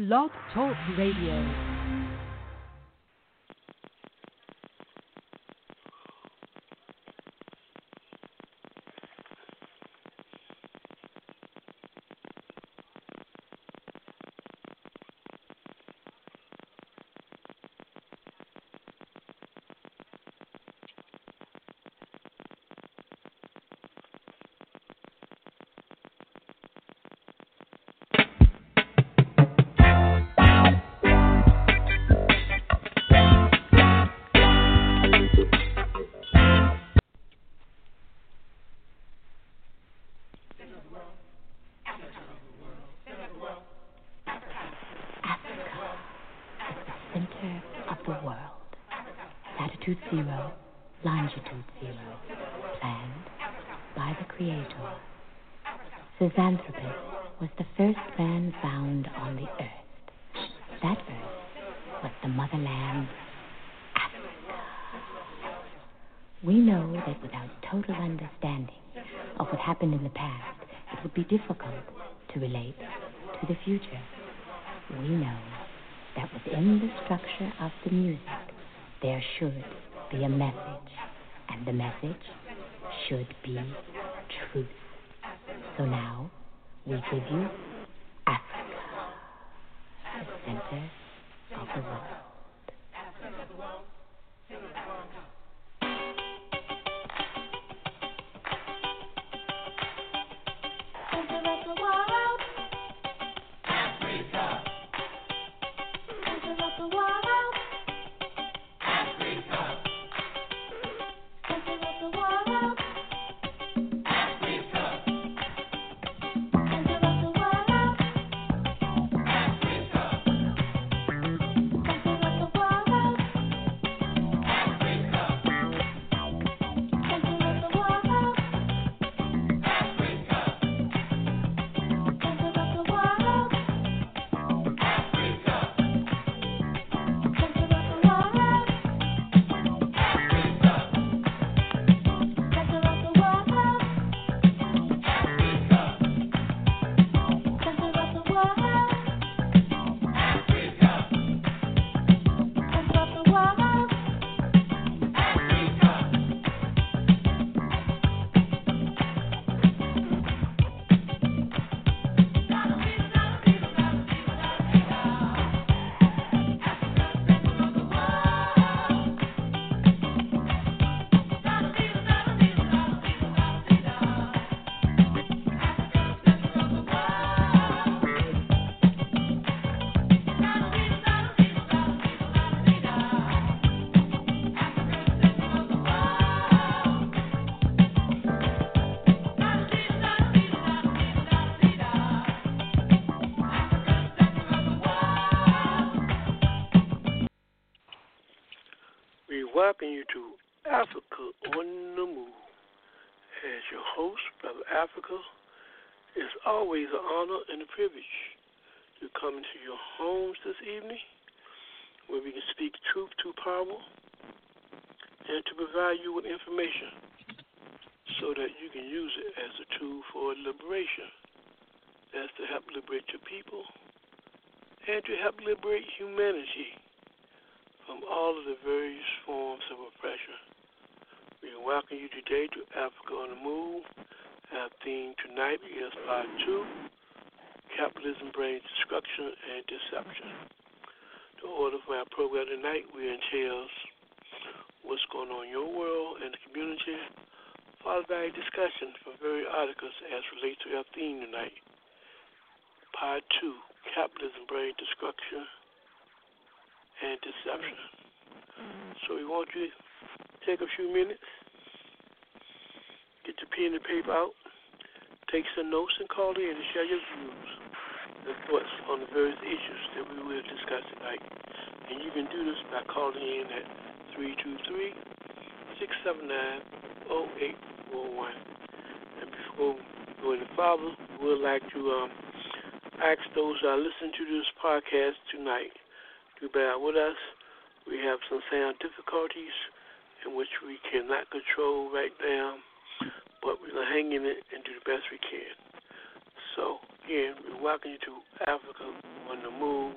Blog Talk Radio. as relates to our theme tonight. Part 2 Capitalism, Brain Destruction, and Deception. Mm-hmm. So, we want you to take a few minutes, get your pen and paper out, take some notes, and call in and share your views and thoughts on the various issues that we will discuss tonight. And you can do this by calling in at 323 679 people or the Father would like to um, ask those that listen to this podcast tonight to bear with us. We have some sound difficulties in which we cannot control right now, but we're hanging it and do the best we can. So, again, we welcome you to Africa on the Move.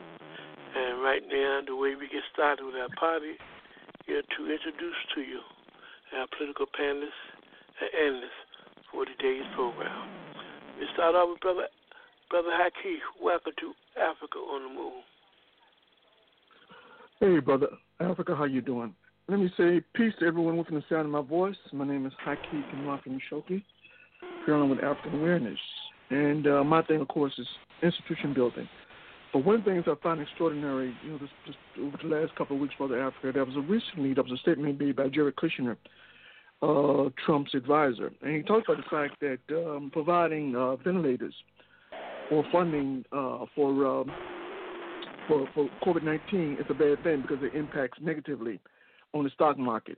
And right now, the way we get started with our party is to introduce to you our political panelists and analysts for today's program. We start off with Brother Brother Haki. Welcome to Africa on the Move. Hey, Brother Africa, how you doing? Let me say peace to everyone within the sound of my voice. My name is Haki Kimwafi Mishoki, currently with African Awareness. And uh, my thing, of course, is institution building. But one of the things I find extraordinary, you know, this, just over the last couple of weeks, Brother Africa, there was a recently there was a statement made by Jared Kushner, uh, Trump's advisor, and he talked about the fact that um, providing uh, ventilators or funding uh, for um, for, for COVID nineteen is a bad thing because it impacts negatively on the stock market.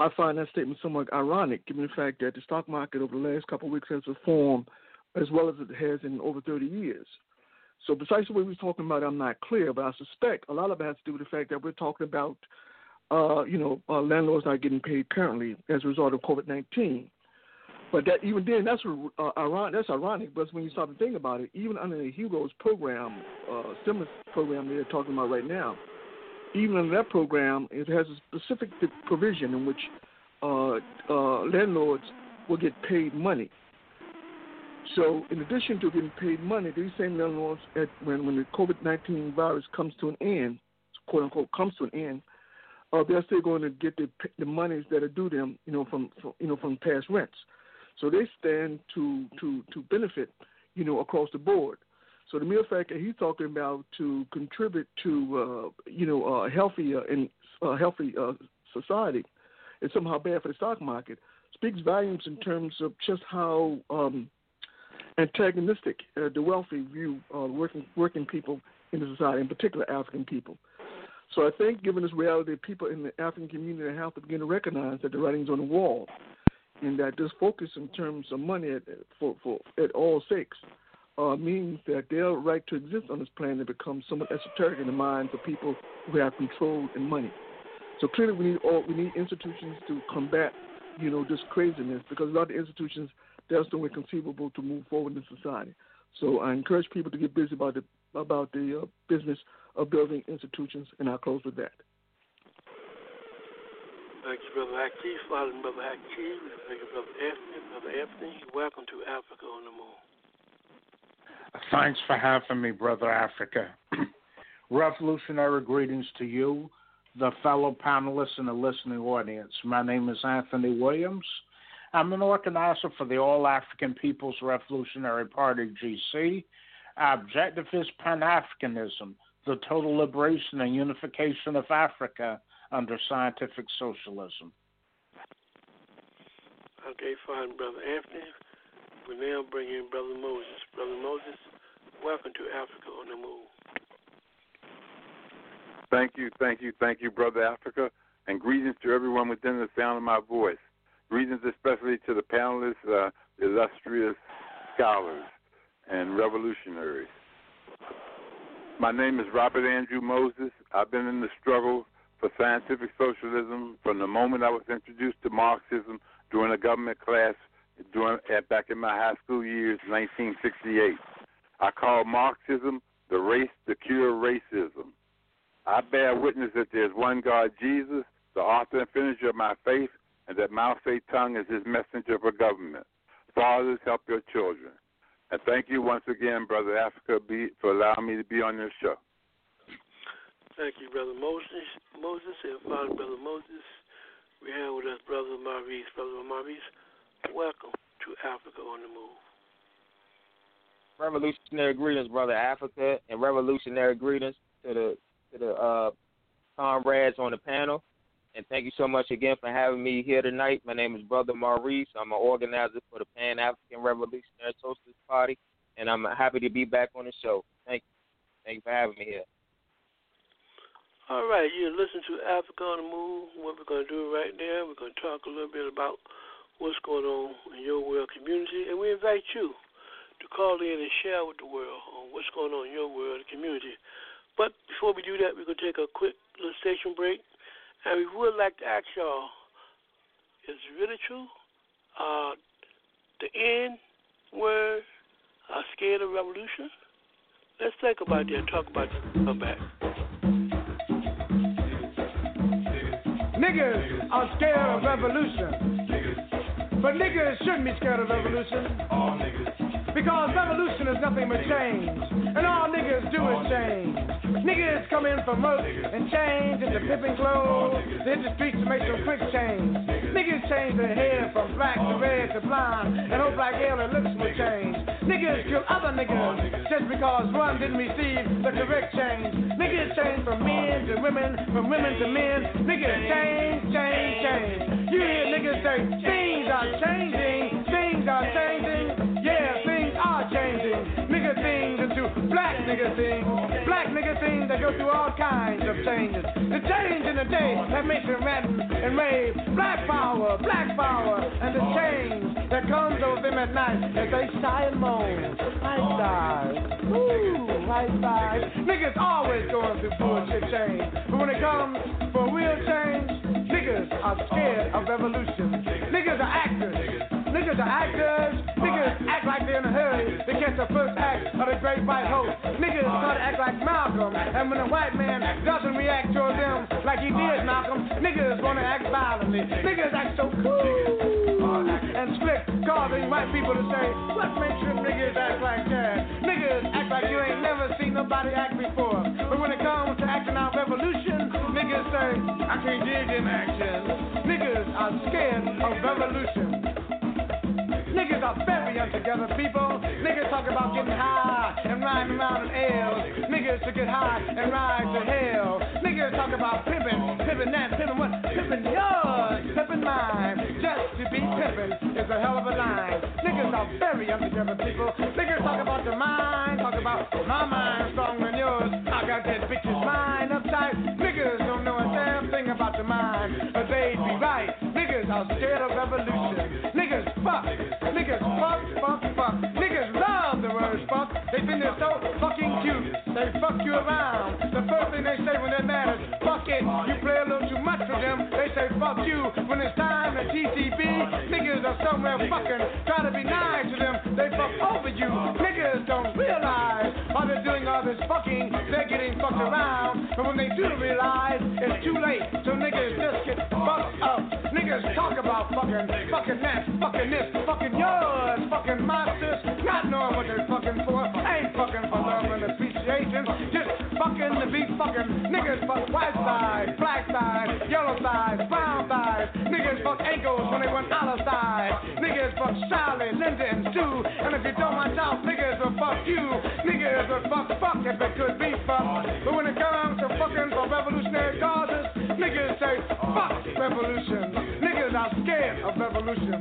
I find that statement somewhat ironic, given the fact that the stock market over the last couple of weeks has performed as well as it has in over 30 years. So precisely what we're talking about, I'm not clear, but I suspect a lot of it has to do with the fact that we're talking about, uh, you know, uh, landlords not getting paid currently as a result of COVID-19. But that even then, that's uh, ironic. That's ironic. But when you start to think about it, even under the HEROES program, uh, stimulus program they're talking about right now, even under that program, it has a specific provision in which uh, uh, landlords will get paid money so, in addition to getting paid money, these same landlords, at, when when the COVID nineteen virus comes to an end, quote unquote, comes to an end, uh, they're still going to get the the monies that are due them, you know, from, from you know from past rents. So they stand to to to benefit, you know, across the board. So the mere fact that he's talking about to contribute to uh, you know a healthy and uh, healthy uh, society is somehow bad for the stock market speaks volumes in terms of just how um, antagonistic uh, the wealthy view uh, working working people in the society, in particular African people. So I think, given this reality, people in the African community have to begin to recognize that the writing's on the wall, and that this focus in terms of money at, for, for at all sakes uh, means that their right to exist on this planet becomes somewhat esoteric in the minds of people who have control and money. So clearly, we need all we need institutions to combat, you know, this craziness because lot of institutions that's the way conceivable to move forward in society. So I encourage people to get busy about the about the uh, business of building institutions, and I'll close with that. Thank you, Brother Hakeem. Following Brother Hakeem, thank you, Brother Anthony. Brother Anthony, welcome to Africa on the Move. Thanks for having me, Brother Africa. Revolutionary greetings to you, the fellow panelists, and the listening audience. My name is Anthony Williams. I'm an organizer for the All African People's Revolutionary Party, GC. Our objective is Pan Africanism, the total liberation and unification of Africa under scientific socialism. Okay, fine, Brother Anthony. We now bring in Brother Moses. Brother Moses, welcome to Africa on the Move. Thank you, thank you, thank you, Brother Africa, and greetings to everyone within the sound of my voice. Greetings especially to the panelists, uh, illustrious scholars, and revolutionaries. My name is Robert Andrew Moses. I've been in the struggle for scientific socialism from the moment I was introduced to Marxism during a government class during, back in my high school years, 1968. I call Marxism the race to cure racism. I bear witness that there's one God, Jesus, the author and finisher of my faith, and that Mao Zedong is his messenger for government. Fathers, help your children. And thank you once again, Brother Africa, be, for allowing me to be on your show. Thank you, Brother Moses. Moses and Father Brother Moses. We have with us Brother Maurice. Brother Maurice, welcome to Africa on the Move. Revolutionary greetings, Brother Africa, and revolutionary greetings to the to the uh, comrades on the panel. And thank you so much again for having me here tonight. My name is Brother Maurice. I'm an organizer for the Pan African Revolutionary Socialist Party, and I'm happy to be back on the show. Thank you. Thank you for having me here. All right, you listen to Africa on the Move. What we're going to do right now, we're going to talk a little bit about what's going on in your world community, and we invite you to call in and share with the world on what's going on in your world community. But before we do that, we're going to take a quick little station break. And we would like to ask y'all, is it really true? Uh, the N word are scared of revolution? Let's think about that. Talk about it. Come back. Niggas are scared of revolution. But niggas shouldn't be scared of revolution. All niggas. Because revolution is nothing but change. And all niggas do is change. Niggas come in for murk and change into pimping clothes. They hit the streets to make some quick change. Niggas change their hair from black to red to blonde. And hope like hell their looks will change. Niggas kill other niggas just because one didn't receive the correct change. Niggas change from men to women, from women to men. Niggas change, change, change. You hear niggas say, things are changing, nigga things. Black nigga things that go through all kinds of changes. The change in the day that makes them rant and rave. Black power, black power, and the change that comes over them at night as they sigh and moan. Right side. Ooh, right side. Niggas always going through bullshit change. But when it comes for real change, niggas are scared of revolution. Niggas are actors. Niggas are actors. Niggas act like they're in a hurry to catch the first act of the great white hope. Niggas try to act like Malcolm. And when a white man doesn't react to them like he did Malcolm, niggas wanna act violently. Niggas act so cool and slick, causing white people to say, what makes you niggas act like that? Niggas act like you ain't never seen nobody act before. But when it comes to acting out revolution, niggas say, I can't dig them actions. Niggas are scared of revolution. Niggas are very untogether people. Niggas talk about getting high and riding around in L's. Niggas to get high and ride to hell. Niggas talk about pimping, pimping that, pimping what? Pimping yours, pimping mine. Just to be pimping is a hell of a line. Niggas are very untogether people. Niggas talk about the mind, talk about my mind stronger than yours. I got that bitch's mind uptight. Niggas don't know a damn thing about the mind, but they'd be right. Niggas are scared of revolution. They're so fucking cute. They fuck you around. The first thing they say when they're mad is fuck it. You play a little too much for them. They say fuck you. When it's time to TTB, niggas are somewhere fucking. Try to be nice to them. They fuck over you. Niggas don't realize while they're doing all this fucking, they're getting fucked around. But when they do realize, it's too late. So niggas just get fucked up. Niggas talk about fucking, fucking that, fucking this, fucking yours, fucking monsters, not appreciation, just fucking to be fucking. Niggas fuck white side, black side, yellow side, brown side. Niggas fuck ankles when they out of side. Niggas fuck Charlie, Linda, and Sue. And if you don't watch out, niggas will fuck you. Niggas will fuck fuck if it could be fuck. But when it comes to fucking for revolutionary causes, niggas say fuck revolution. Niggas are scared of revolution.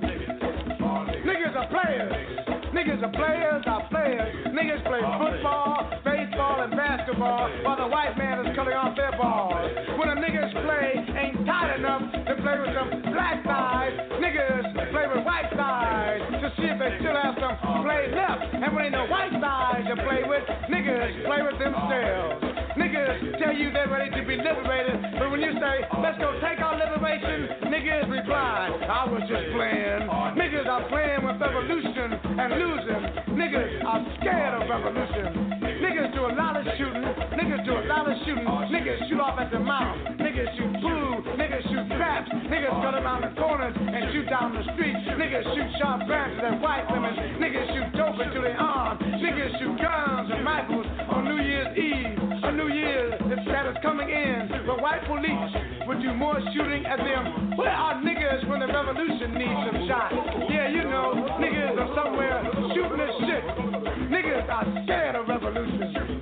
Niggas are players. Niggas are players, are players. Niggas play football, baseball, and basketball while the white man is cutting off their balls. When the niggas play ain't tight enough to play with some black guys, niggas play with white guys to see if they still have some play left. And when ain't no white guys to play with, niggas play with themselves. Niggas tell you they're ready to be liberated, but when you say, let's go take our liberation, niggas reply, I was just playing. Niggas are playing with revolution and losing. Niggas are scared of revolution. Niggas do a lot of shooting. Niggas do a lot of shooting. Niggas shoot off at the mouth. Niggas shoot blue. Niggas shoot traps. Niggas cut around the corners and shoot down the street. Niggas shoot sharp branches at white women. Niggas shoot dope into their arms. Niggas shoot guns and rifles on New Year's Eve. That is coming in. The white police would do more shooting at them. Where are niggas when the revolution needs some shots? Yeah, you know, niggas are somewhere shooting this shit. Niggas are scared of revolution.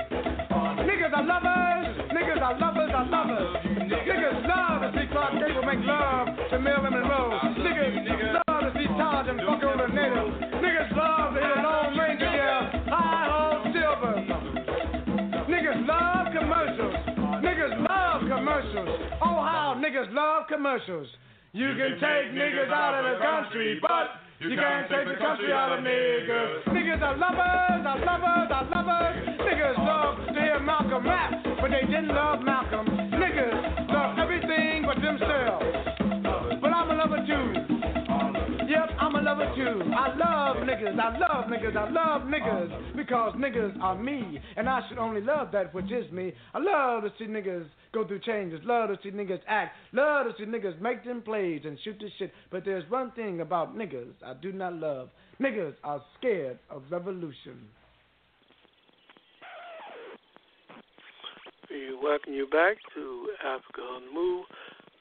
Niggas are lovers. Niggas are lovers are lovers. Niggas love to see Clark Gable make love to Marilyn Monroe. Niggas love to see Tarzan fuck over the native. Niggas love to hear Lone Ranger yell, hi ho silver. Niggas love commercials. Oh how niggas love commercials. You can take niggas out of the country, but you can't take the country out of niggas. Niggas are lovers, are lovers, are lovers. Niggas love to hear Malcolm rap, but they didn't love Malcolm. Niggas love everything but themselves. But I'm a lover too. Yep, I'm a lover too. I love niggas, I love niggas, I love niggas because niggas are me, and I should only love that which is me. I love to see niggas go through changes, love to see niggas act, love to see niggas make them plays and shoot the shit. But there's one thing about niggas I do not love. Niggas are scared of revolution. We welcome you back to Africa on the Move.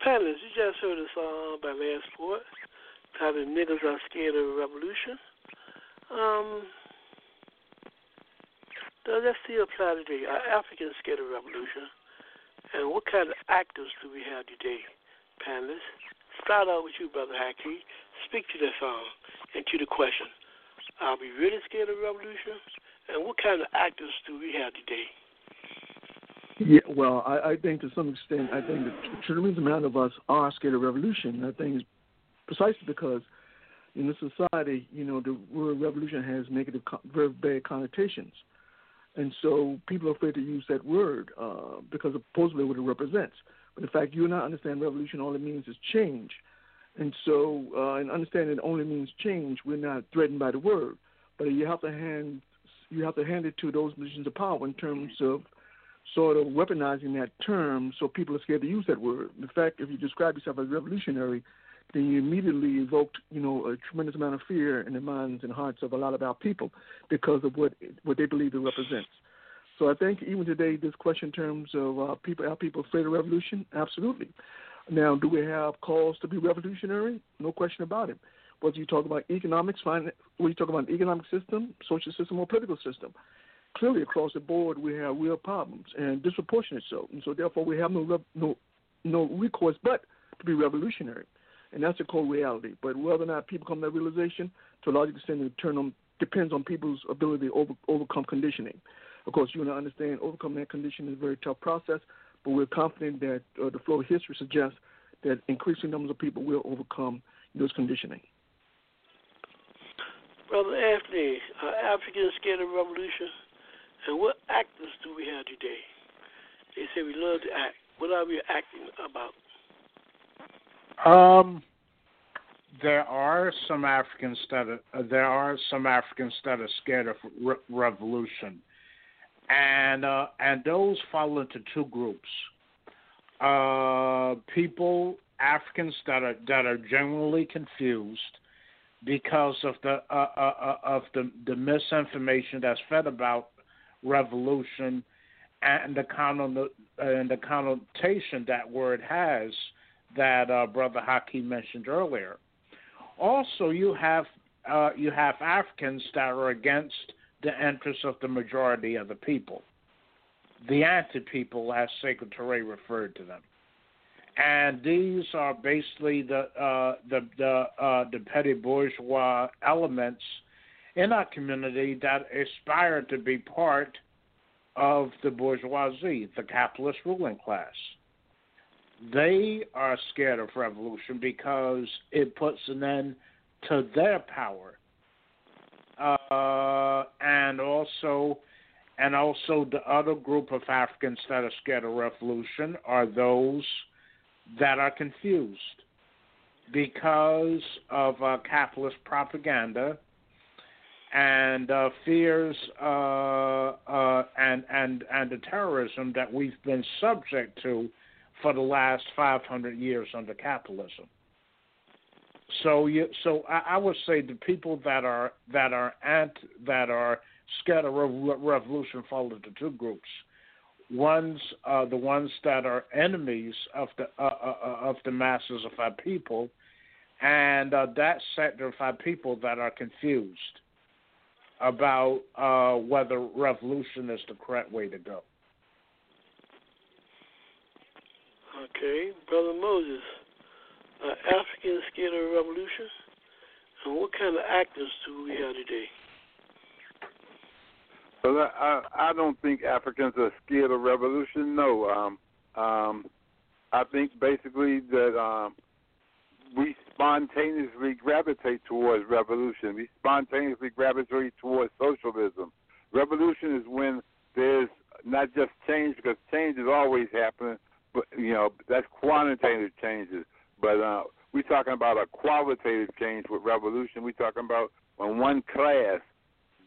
Panelists, you just heard a song by Lance Ford titled Niggas Are Scared of a Revolution. Um, does that still apply today? Are Africans scared of revolution? And what kind of actors do we have today, panelists? Start out with you, Brother Haki. Speak to that song and to the question. Are we really scared of revolution? And what kind of actors do we have today? Yeah, well, I, I think to some extent, I think a tremendous amount of us are scared of revolution. I think precisely because in this society, you know, the word revolution has negative, very bad connotations. And so people are afraid to use that word uh, because of supposedly what it represents. But in fact, you and I understand revolution, all it means is change. And so, uh, in understanding it only means change, we're not threatened by the word. But you have to hand you have to hand it to those positions of power in terms of sort of weaponizing that term so people are scared to use that word. In fact, if you describe yourself as revolutionary, then you immediately evoked, you know, a tremendous amount of fear in the minds and hearts of a lot of our people because of what what they believe it represents. So I think even today, this question in terms of uh, people, are people afraid of revolution? Absolutely. Now, do we have cause to be revolutionary? No question about it. Whether you talk about economics, finance, whether you talk about an economic system, social system, or political system, clearly across the board we have real problems and disproportionate so. And so therefore we have no no no recourse but to be revolutionary. And that's a cold reality. But whether or not people come to that realization, to a large extent, turn depends on people's ability to over, overcome conditioning. Of course, you and I understand overcoming that condition is a very tough process, but we're confident that uh, the flow of history suggests that increasing numbers of people will overcome those conditioning. Brother Anthony, are Africans scared of revolution? And what actors do we have today? They say we love to act. What are we acting about? Um, there are some Africans that are, uh, there are some Africans that are scared of re- revolution, and uh, and those fall into two groups. Uh, people, Africans that are that are genuinely confused because of the uh, uh, uh of the the misinformation that's fed about revolution and the and the connotation that word has that uh, Brother Haki mentioned earlier. Also, you have uh, you have Africans that are against the interests of the majority of the people, the anti-people, as Touré referred to them, and these are basically the uh, the the, uh, the petty bourgeois elements in our community that aspire to be part of the bourgeoisie, the capitalist ruling class they are scared of revolution because it puts an end to their power. Uh, and also, and also the other group of Africans that are scared of revolution are those that are confused because of uh, capitalist propaganda and uh, fears uh, uh, and and and the terrorism that we've been subject to for the last 500 years under capitalism. So you, so I, I would say the people that are that are ant that are scared of revolution fall into two groups. One's uh, the ones that are enemies of the uh, uh, uh of the masses of our people, and uh, that sector of our people that are confused about uh, whether revolution is the correct way to go. Okay, Brother Moses, are Africans scared of revolution? And what kind of actors do we have today? Well, I I don't think Africans are scared of revolution. No, um, um, I think basically that um, we spontaneously gravitate towards revolution. We spontaneously gravitate towards socialism. Revolution is when there's not just change, because change is always happening, you know that's quantitative changes. But uh, We're talking about a qualitative change with revolution. We're talking about when one class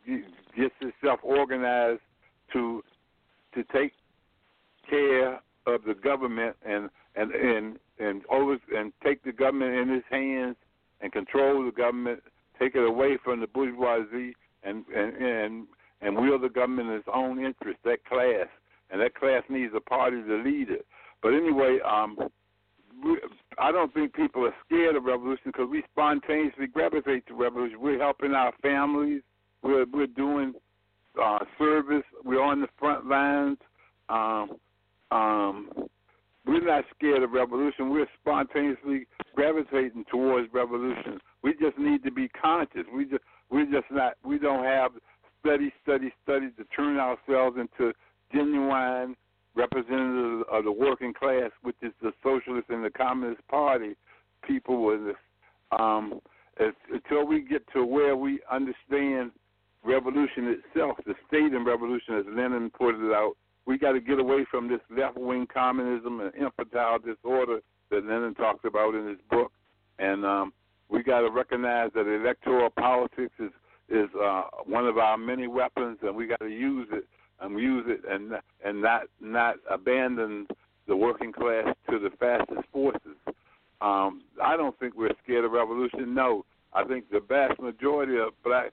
gets itself organized to to take care of the government and and and and over and take the government in his hands and control the government, take it away from the bourgeoisie and and and and wield the government in its own interest. That class and that class needs a party to lead it. But anyway, um, we, I don't think people are scared of revolution because we spontaneously gravitate to revolution. We're helping our families. We're we're doing uh, service. We're on the front lines. Um, um, we're not scared of revolution. We're spontaneously gravitating towards revolution. We just need to be conscious. We just we're just not we don't have study, study, study to turn ourselves into genuine representatives of the working class, which is the Socialist and the Communist Party people. With um, as, until we get to where we understand revolution itself, the state in revolution, as Lenin put it out, we got to get away from this left wing communism and infantile disorder that Lenin talks about in his book. And um, we got to recognize that electoral politics is is uh, one of our many weapons, and we got to use it and use it and and not not abandon the working class to the fastest forces. Um, I don't think we're scared of revolution. No, I think the vast majority of black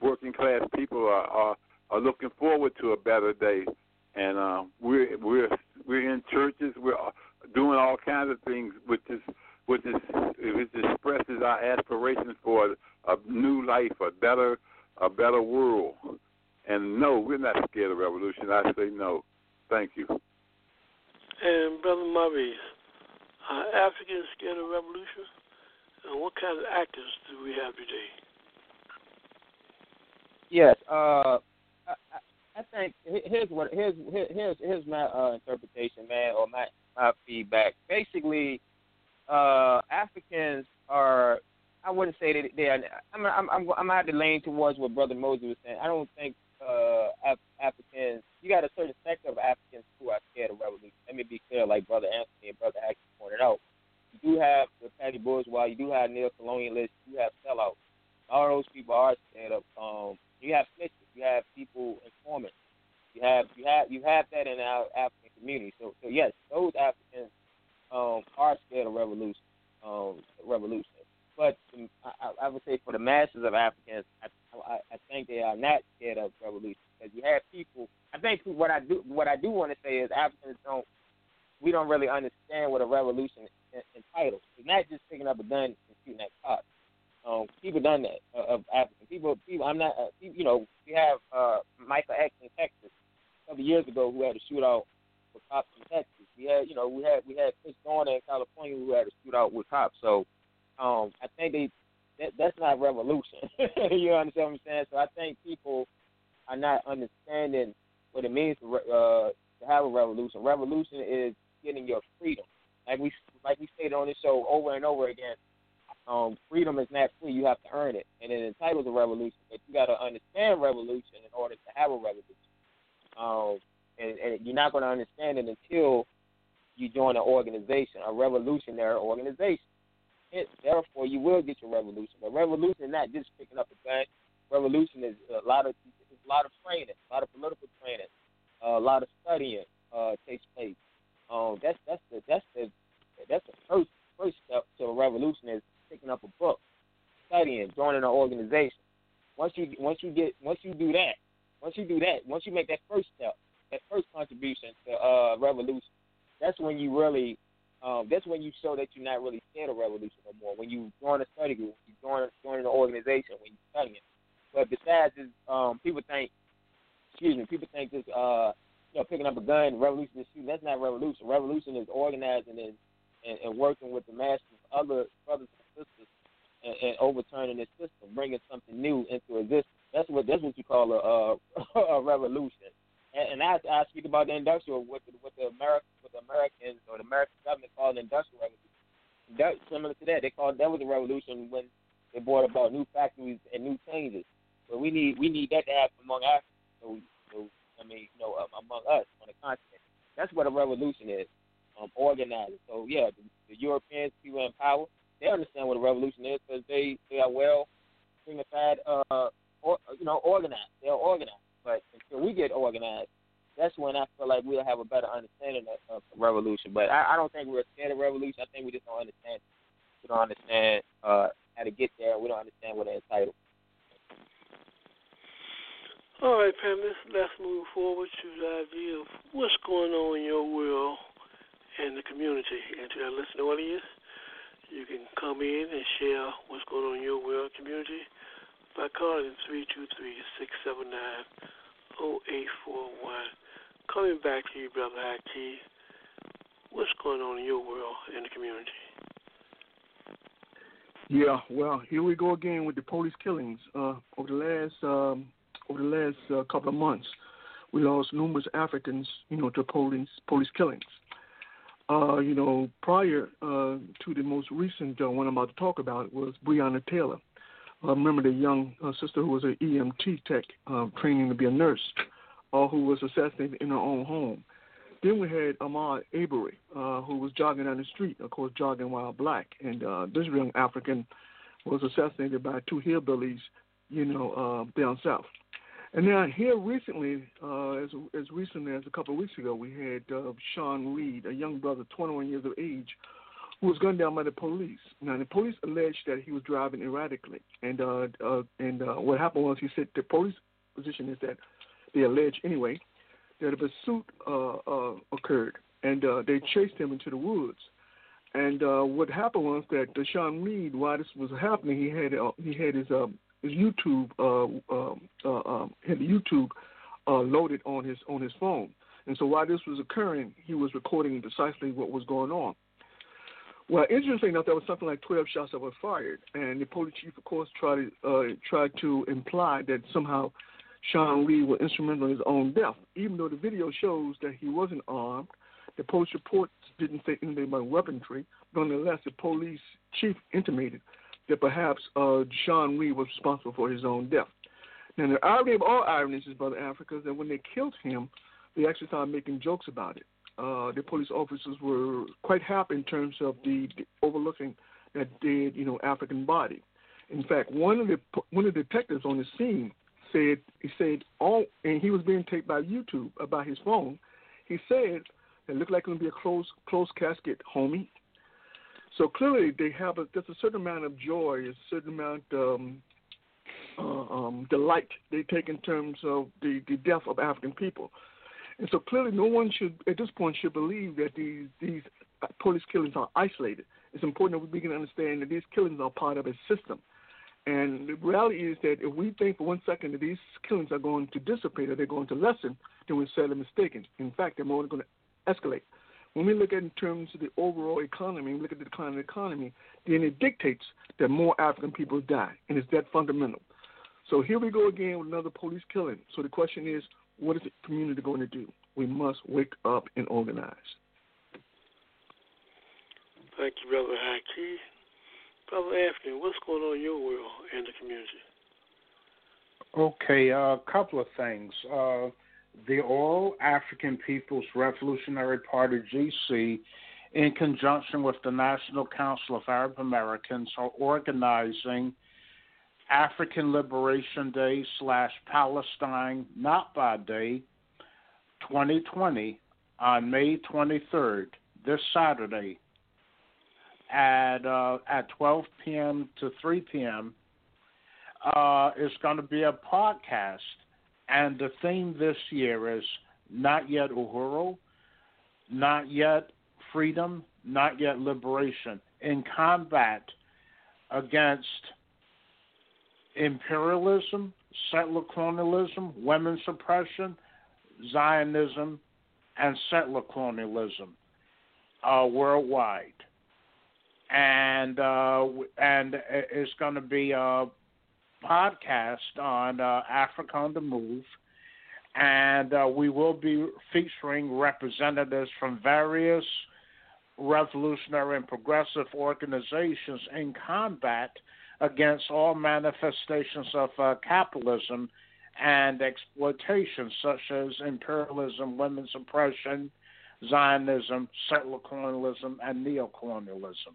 working class people are are, are looking forward to a better day, and uh, we're we're we're in churches. We're doing all kinds of things, which is which is which expresses our aspirations for a new life, a better a better world. And no, we're not scared of revolution. I say no. Thank you. And Brother Maurice, are Africans scared of revolution? And what kind of actors do we have today? Yes, uh, I, I think here's what here's here's here's my uh, interpretation, man, or my my feedback. Basically, uh, Africans are. I wouldn't say that they are. I'm I'm I'm, I'm going to lean towards what Brother Moses was saying. I don't think uh, Af- Africans. You got a certain sector of Africans who are scared of revolution. Let me be clear, like Brother Anthony and Brother Action pointed out. You do have the petty bourgeois. You do have neo-colonialists. You have sellouts. All those people are scared of. Um, you have snitches. You have people informants. You have you have you have that in our African community. So so yes, those Africans um, are scared of revolution. Um, revolution. But I, I would say for the masses of Africans, I, I, I think they are not scared of revolution because you have people. I think what I do what I do want to say is Africans don't we don't really understand what a revolution entitles. It's not just picking up a gun and shooting at cops. Um, people done that uh, of African people. People, I'm not. Uh, you know, we have uh, Michael X in Texas a couple years ago who had a shootout with cops in Texas. We had, you know, we had we had Chris Dorner in California who had a shootout with cops. So um, I think they that, that's not revolution. you understand what I'm saying? So I think people are not understanding what it means to, uh, to have a revolution. Revolution is getting your freedom. Like we like we stated on this show over and over again, um, freedom is not free. You have to earn it, and it entitles a revolution. But you got to understand revolution in order to have a revolution. Um, and, and you're not going to understand it until you join an organization, a revolutionary organization. It, therefore, you will get your revolution. But revolution is not just picking up a gun. Revolution is a lot of a lot of training, a lot of political training, uh, a lot of studying uh, takes place. Um, that's that's the that's the that's the first first step to a revolution is picking up a book, studying, joining an organization. Once you once you get once you do that, once you do that, once you make that first step, that first contribution to uh, revolution, that's when you really um, that's when you show that you're not really scared of revolution no more. When you join a study group, you join join an organization, when you're studying. But besides, is um, people think, excuse me, people think this, uh, you know, picking up a gun, revolution is shooting. That's not revolution. Revolution is organizing and, and, and working with the masses, other brothers and sisters, and, and overturning this system, bringing something new into existence. That's what that's what you call a, a, a revolution and, I, I speak about the industrial what the, what the American what the Americans or the American government called the industrial revolution. That, similar to that, they called that was a revolution when they brought about new factories and new changes. But we need we need that to happen among Africans. So, so I mean, you know, um, among us on the continent. That's what a revolution is. Um, organizing. So yeah, the, the Europeans, people in power, they they understand what a revolution is because they they are well signified, uh, or, you know, organized. They're organized. But until we get organized, that's when I feel like we'll have a better understanding of, of revolution. But I, I don't think we're scared of revolution. I think we just don't understand. We don't understand uh, how to get there. We don't understand what they're entitled. All right, Pam, let's, move forward to the idea of what's going on in your world and the community. And to our listening audience, you can come in and share what's going on in your world community by calling 323-679-0841. Coming back to you, Brother Haki, what's going on in your world and the community? Yeah, well, here we go again with the police killings. Uh, over the last um, over the last uh, couple of months, we lost numerous Africans, you know, to police police killings. Uh, you know, prior uh, to the most recent uh, one I'm about to talk about was Breonna Taylor. I remember the young uh, sister who was an EMT tech uh, training to be a nurse, uh, who was assassinated in her own home. Then we had Ahmaud Arbery, uh, who was jogging down the street, of course, jogging while black. And uh, this young African was assassinated by two hillbillies, you know, uh, down south. And now here recently, uh, as as recently as a couple of weeks ago, we had Sean Reed, a young brother, 21 years of age, who was gunned down by the police. Now the police alleged that he was driving erratically, and uh, uh, and uh, what happened was he said the police position is that they allege anyway that a pursuit uh, uh, occurred, and uh, they chased him into the woods. And uh, what happened was that Sean Reed, while this was happening, he had uh, he had his uh, his YouTube uh, um, uh, uh, had YouTube uh, loaded on his on his phone. And so while this was occurring, he was recording precisely what was going on. Well, interestingly enough, there was something like 12 shots that were fired, and the police chief, of course, tried to uh, tried to imply that somehow Sean Reed was instrumental in his own death, even though the video shows that he wasn't armed. The police reports didn't say anything about weaponry. Nonetheless, the police chief intimated that perhaps uh, Sean Reed was responsible for his own death. Now, the irony of all ironies is, Brother Africa, is that when they killed him, they actually started making jokes about it. Uh, the police officers were quite happy in terms of the, the overlooking that dead, you know, African body. In fact, one of the one of the detectives on the scene said he said all, and he was being taped by YouTube about his phone. He said it looked like it would be a closed closed casket, homie. So clearly, they have a there's a certain amount of joy, a certain amount um, uh, um, delight they take in terms of the, the death of African people. And so clearly, no one should at this point should believe that these these uh, police killings are isolated. It's important that we begin to understand that these killings are part of a system. And the reality is that if we think for one second that these killings are going to dissipate or they're going to lessen, then we're sadly mistaken. In fact, they're more going to escalate. When we look at in terms of the overall economy, we look at the decline of the economy, then it dictates that more African people die, and it's that fundamental. So here we go again with another police killing. So the question is, what is the community going to do? We must wake up and organize. Thank you, Brother Haki. Brother Anthony, what's going on in your world and the community? Okay, a uh, couple of things. Uh, the All African People's Revolutionary Party, GC, in conjunction with the National Council of Arab Americans, are organizing African Liberation Day slash Palestine Nakba Day 2020 on May 23rd, this Saturday, at uh, at 12 p.m. to 3 p.m. Uh, is going to be a podcast and the theme this year is not yet uhuru, not yet freedom, not yet liberation, in combat against imperialism, settler colonialism, women's suppression, Zionism, and settler colonialism uh, worldwide. And uh, and it's going to be a podcast on uh, Africa on the Move, and uh, we will be featuring representatives from various revolutionary and progressive organizations in combat against all manifestations of uh, capitalism and exploitation, such as imperialism, women's oppression, Zionism, settler colonialism, and neocolonialism.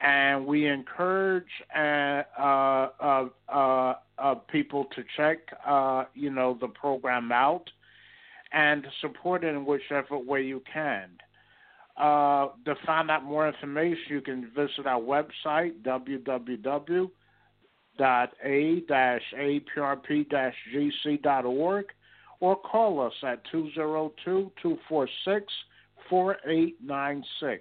and we encourage uh, uh, uh, uh, uh people to check, you know, the program out and support it in whichever way you can. Uh, to find out more information, you can visit our website, www.a-aprp-gc.org, or call us at 202-246-4896.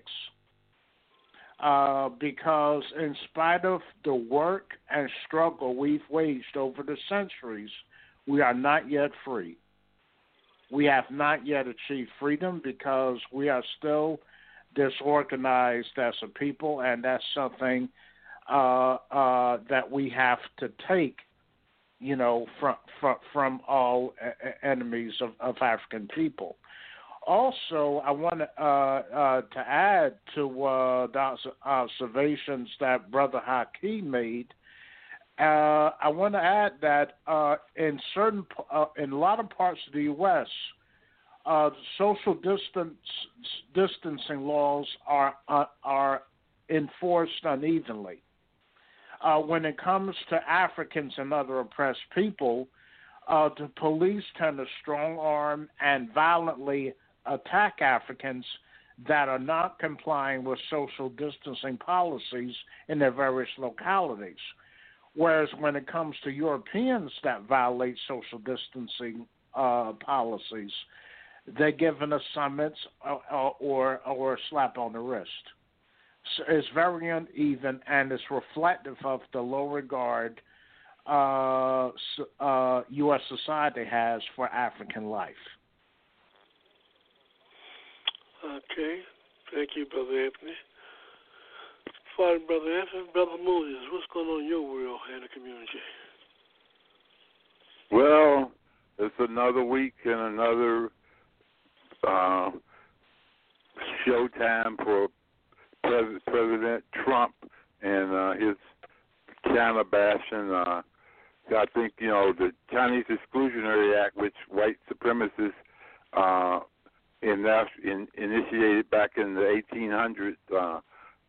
Uh, because in spite of the work and struggle we've waged over the centuries, we are not yet free. We have not yet achieved freedom because we are still disorganized as a people, and that's something uh, uh, that we have to take, you know, from from, from all enemies of, of African people. Also, I want uh, uh, to add to uh, the observations that Brother Haki made uh, I want to add that uh, in certain, uh, in a lot of parts of the U.S., uh, social distance distancing laws are uh, are enforced unevenly. Uh, when it comes to Africans and other oppressed people, the police tend to strong arm and violently attack Africans that are not complying with social distancing policies in their various localities. Whereas when it comes to Europeans that violate social distancing uh, policies, they're given a summons uh, uh, or, or a slap on the wrist. So it's very uneven and it's reflective of the low regard uh, uh, U.S. society has for African life. Okay. Thank you, Brother Anthony. Brother Anthony, Brother Moses, what's going on in your world and the community? Well, it's another week and another uh, showtime for Pres- President Trump and uh, his China bashing. Uh, I think you know the Chinese Exclusionary Act, which white supremacists uh, in, in, initiated back in the 1800s. Uh,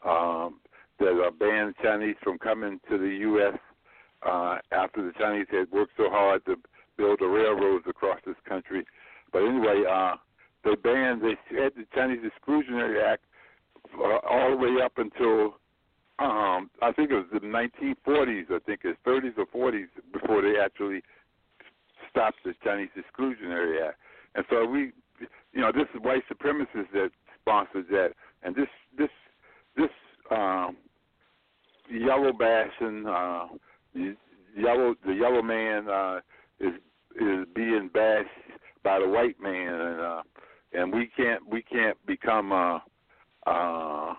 um, that uh, banned Chinese from coming to the U.S. Uh, after the Chinese had worked so hard to build the railroads across this country. But anyway, uh, they banned, they had the Chinese Exclusionary Act uh, all the way up until um, I think it was the 1940s, I think it's 30s or 40s before they actually stopped the Chinese Exclusionary Act. And so we, you know, this is white supremacists that sponsored that, and this this this um, yellow bashing, uh, yellow the yellow man uh, is is being bashed by the white man, and uh, and we can't we can't become uh, uh,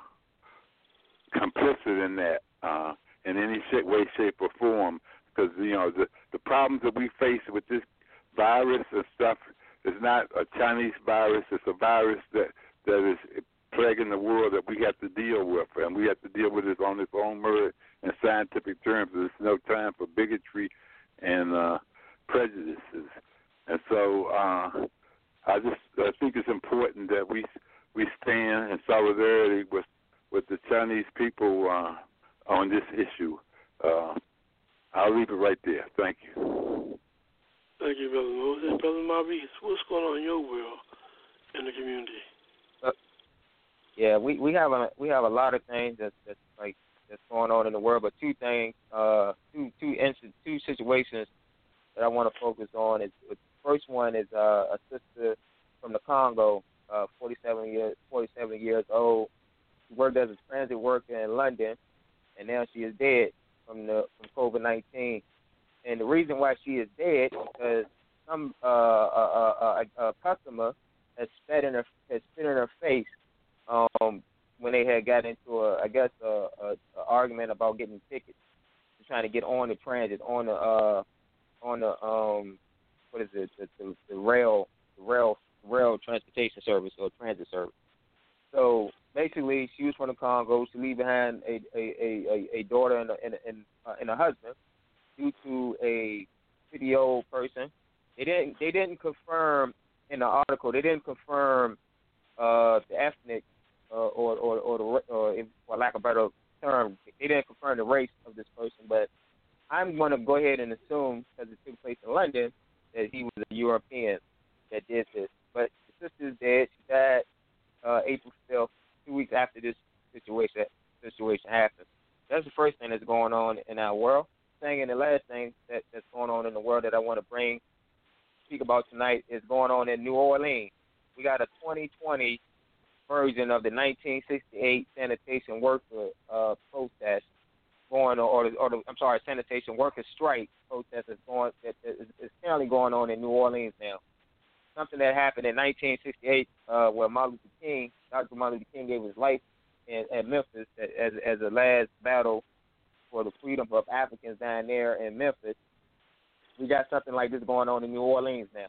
complicit in that uh, in any way, shape, or form, because you know the the problems that we face with this virus and stuff is not a Chinese virus; it's a virus that that is plaguing the world that we have to deal with, and we have to deal with it on its own merit and scientific terms. There's no time for bigotry and uh, prejudices, and so uh, I just I think it's important that we we stand in solidarity with with the Chinese people uh, on this issue. Uh, I'll leave it right there. Thank you. Thank you, Brother Moses. Brother Maurice, what's going on in your world in the community? Yeah, we we have a we have a lot of things that's that's like that's going on in the world, but two things, uh, two two instances, two situations that I want to focus on is the first one is uh, a sister from the Congo, uh, 47 years 47 years old. She worked as a transit worker in London, and now she is dead from the from COVID 19. And the reason why she is dead is because some uh, a, a, a customer has spit in her has spit in her face um, when they had got into a, I guess, a, a, a argument about getting tickets, trying to get on the transit, on the, uh, on the, um, what is it, the, the, the rail, the rail, rail transportation service or transit service. So basically, she was from the Congo. She leave behind a a a, a daughter and a, and and, uh, and a husband due to a video person. They didn't they didn't confirm in the article. They didn't confirm uh, the ethnic uh, or or or, the, or if, for lack of better term. They didn't confirm the race of this person, but I'm going to go ahead and assume because it took place in London that he was a European that did this. But the sister is dead. She died uh, April 5th, two weeks after this situation situation happened. That's the first thing that's going on in our world. Thing and the last thing that, that's going on in the world that I want to bring speak about tonight is going on in New Orleans. We got a 2020 version of the 1968 sanitation worker uh, protest going, or, or the, I'm sorry, sanitation worker strike protest is going that is, is currently going on in New Orleans now. Something that happened in 1968, uh, where Martin Luther King, Dr. Martin Luther King, gave his life in, in Memphis as as a last battle for the freedom of Africans down there in Memphis. We got something like this going on in New Orleans now.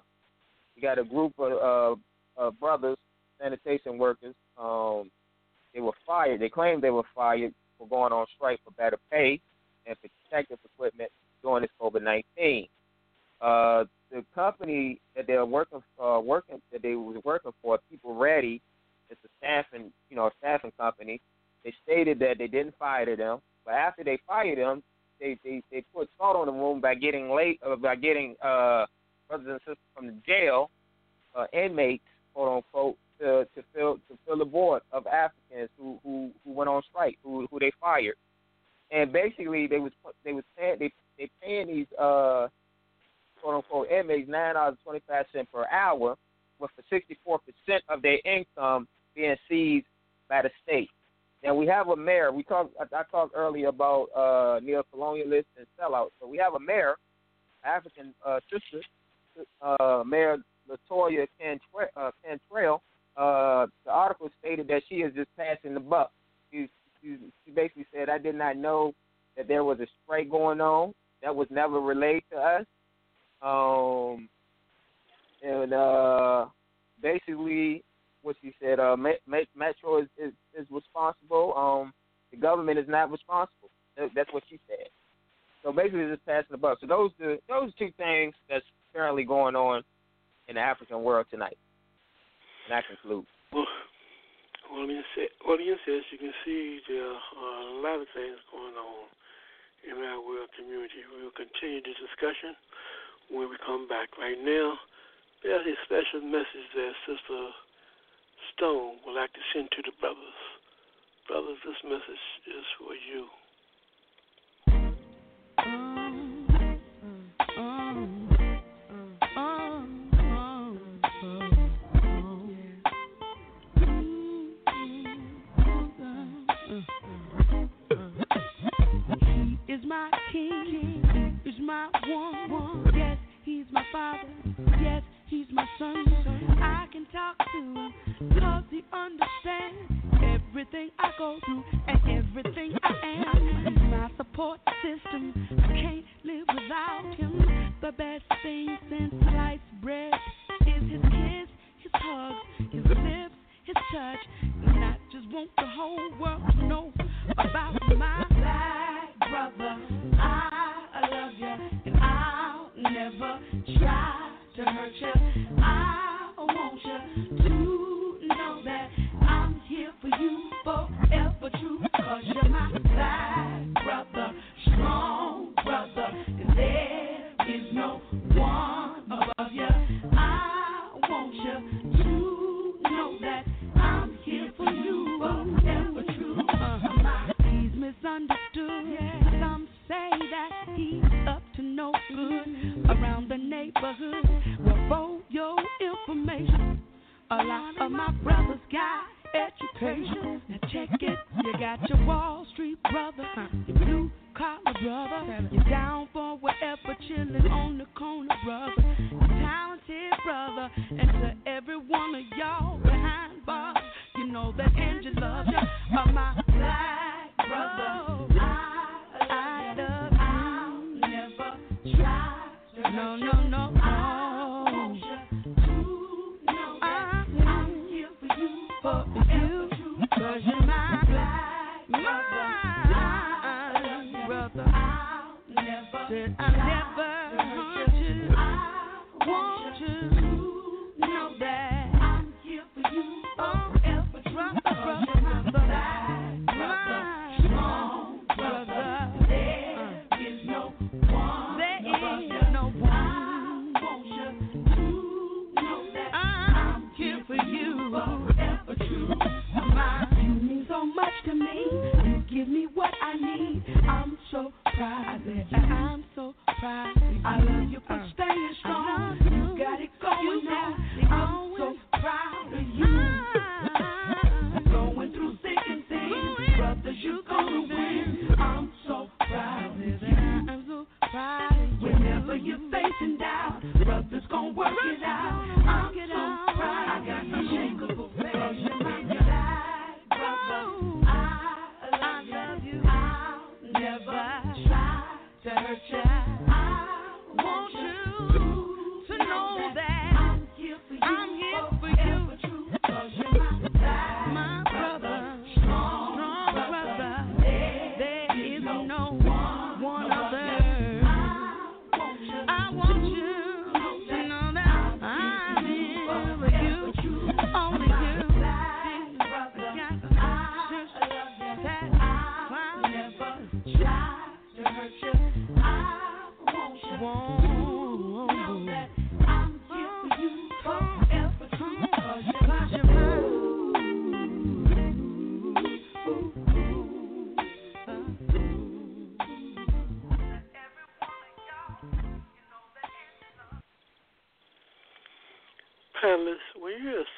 We got a group of, uh, of brothers, sanitation workers. Um, they were fired. They claimed they were fired for going on strike for better pay and protective equipment during this COVID nineteen. Uh, the company that they're working uh, working that they was working for, PeopleReady, it's a staffing you know a staffing company. They stated that they didn't fire them, but after they fired them, they they, they put salt on the wound by getting late uh, by getting uh, brothers and sisters from the jail, uh, inmates quote unquote, to to fill to fill the board of Africans who who who went on strike, who who they fired, and basically they was they was paying they they paying these uh quote unquote inmates nine dollars twenty five cents per hour, with sixty four percent of their income being seized by the state. Now we have a mayor. We talked. I, I talked earlier about uh, neo-colonialists and sellouts. So we have a mayor, African uh, sister, uh, Mayor LaToya Cantrell. Uh, Cantrell. Uh, the article stated that she is just passing the buck. She, she, she basically said, "I did not know that there was a strike going on. That was never relayed to us." Um, and uh, basically, what she said. Uh, Metro is, is is responsible. Um, the government is not responsible. That's what she said. So basically, just passing the buck. So those are, those two things that's currently going on in the African world tonight. And I conclude. Well, well, you well, you says you can see there are a lot of things going on in our world community. We will continue the discussion when we come back. Right now, there's a special message that Sister Stone would like to send to the brothers. Brothers, this message is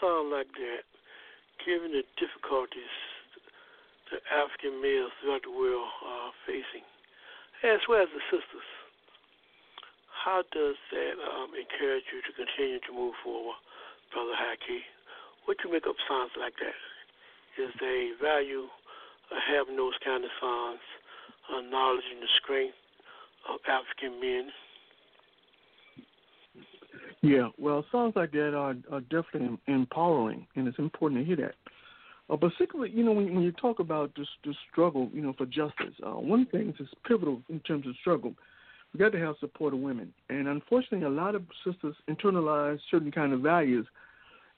song like that, given the difficulties that African males throughout the world are facing, as well as the sisters, how does that um, encourage you to continue to move forward, Brother Haki? What you make up songs like that? Is there a value of having those kind of songs, acknowledging the strength of African men? Yeah, well, songs like that are, are definitely empowering, and it's important to hear that. Uh, particularly, you know, when, when you talk about this, this struggle, you know, for justice, uh, one thing that's pivotal in terms of struggle, we got to have support of women. And unfortunately, a lot of sisters internalize certain kind of values,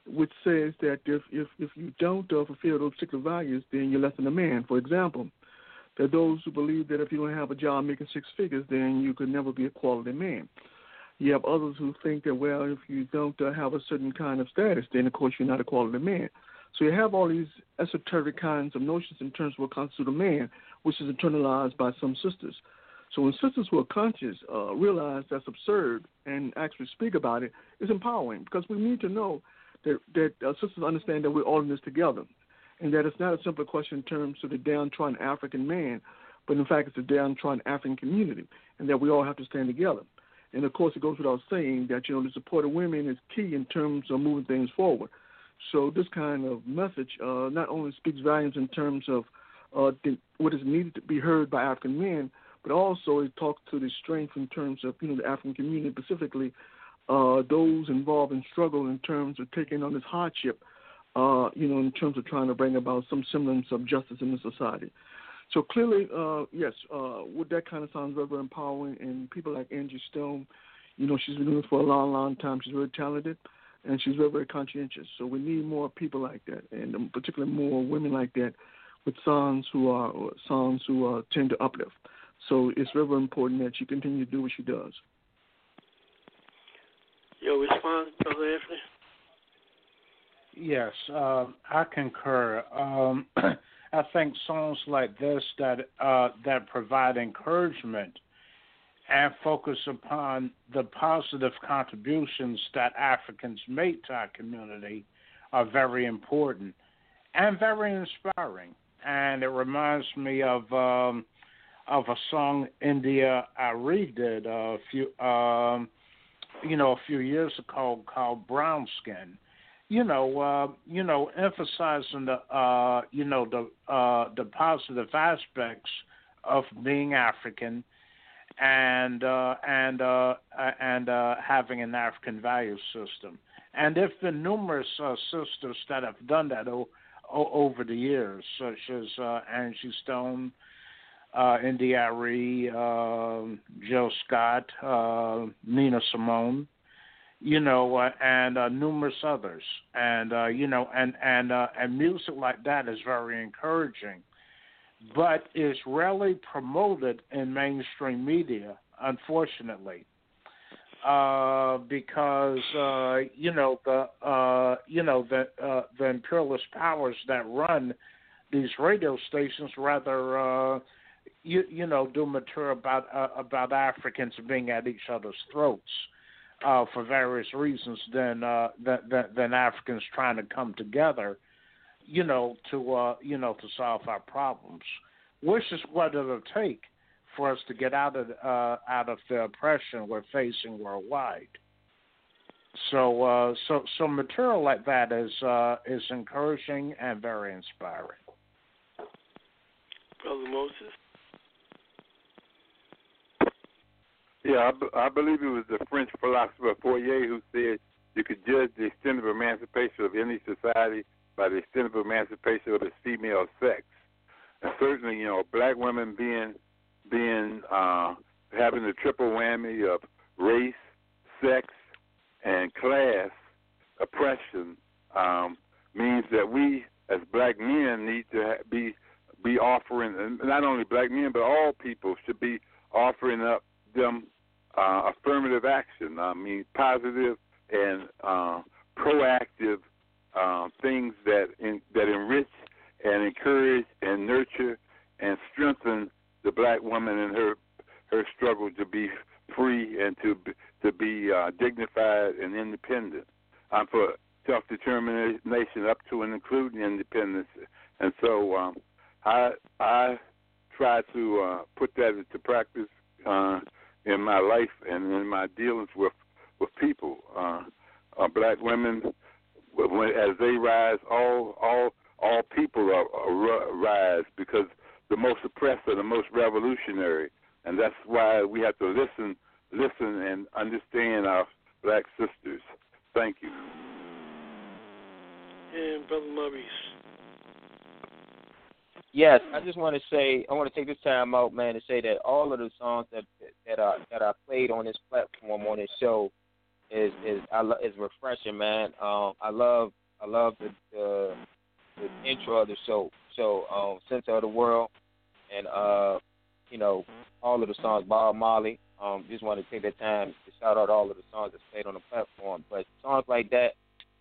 which says that if if, if you don't uh, fulfill those particular values, then you're less than a man. For example, there are those who believe that if you don't have a job making six figures, then you could never be a quality man. You have others who think that, well, if you don't uh, have a certain kind of status, then of course you're not a quality man. So you have all these esoteric kinds of notions in terms of what constitutes a man, which is internalized by some sisters. So when sisters who are conscious uh, realize that's absurd and actually speak about it, it's empowering because we need to know that that uh, sisters understand that we're all in this together, and that it's not a simple question in terms of the downtrodden African man, but in fact it's a downtrodden African community, and that we all have to stand together. And of course, it goes without saying that you know the support of women is key in terms of moving things forward. So this kind of message uh, not only speaks volumes in terms of uh, the, what is needed to be heard by African men, but also it talks to the strength in terms of you know the African community, specifically uh, those involved in struggle in terms of taking on this hardship. Uh, you know, in terms of trying to bring about some semblance of justice in the society. So clearly, uh, yes, uh, with that kind of sounds very, very empowering. And people like Angie Stone, you know, she's been doing it for a long, long time. She's very talented and she's very, very conscientious. So we need more people like that, and um, particularly more women like that, with songs who are songs who uh, tend to uplift. So it's very, very important that she continue to do what she does. Your response, Brother Anthony? Yes, uh, I concur. Um, I think songs like this that uh, that provide encouragement and focus upon the positive contributions that Africans make to our community are very important and very inspiring. And it reminds me of um, of a song India.Arie did a few um, you know a few years ago called Brown Skin. You know, uh, you know, emphasizing the uh, you know the uh, the positive aspects of being African and uh, and uh, and uh, having an African value system. And there've been numerous uh, sisters that have done that o- o- over the years, such as uh, Angie Stone, uh, India.Arie, uh, Jill Scott, uh, Nina Simone, you know, uh, and uh, numerous others. And uh, you know, and and uh, and music like that is very encouraging but is rarely promoted in mainstream media, unfortunately. Uh, because uh, you know the uh, you know the uh, the imperialist powers that run these radio stations rather uh, you you know do material about uh, about Africans being at each other's throats uh, for various reasons than, uh, than than Africans trying to come together you know, to uh, you know, to solve our problems, which is what it'll take for us to get out of uh, out of the oppression we're facing worldwide. So, uh, so, so material like that is uh, is encouraging and very inspiring. Brother Moses. Yeah, I, b- I believe it was the French philosopher Fourier who said you could judge the extent of emancipation of any society by the extent of emancipation of its female sex. And certainly, you know, black women being being uh, having the triple whammy of race, sex, and class oppression um, means that we, as black men, need to be be offering, and not only black men, but all people should be offering up them uh, affirmative action. I mean, positive and uh, proactive uh, things that in, that enrich and encourage and nurture and strengthen the black woman in her her struggle to be free and to to be uh, dignified and independent. Um, for self determination up to and including independence. And so um, I I try to uh, put that into practice uh, in my life and in my dealings with with people. Uh, uh, black women, when, as they rise, all all all people are, are rise because the most oppressed are the most revolutionary, and that's why we have to listen, listen, and understand our black sisters. Thank you. And Brother Maurice. Yes, I just want to say I want to take this time out, man, to say that all of the songs that that are that are played on this platform on this show is is I lo- is refreshing, man. Um, I love I love the, the the intro of the show, show um, Center of the World, and uh, you know all of the songs Bob Marley. Um, just want to take that time to shout out all of the songs that played on the platform. But songs like that,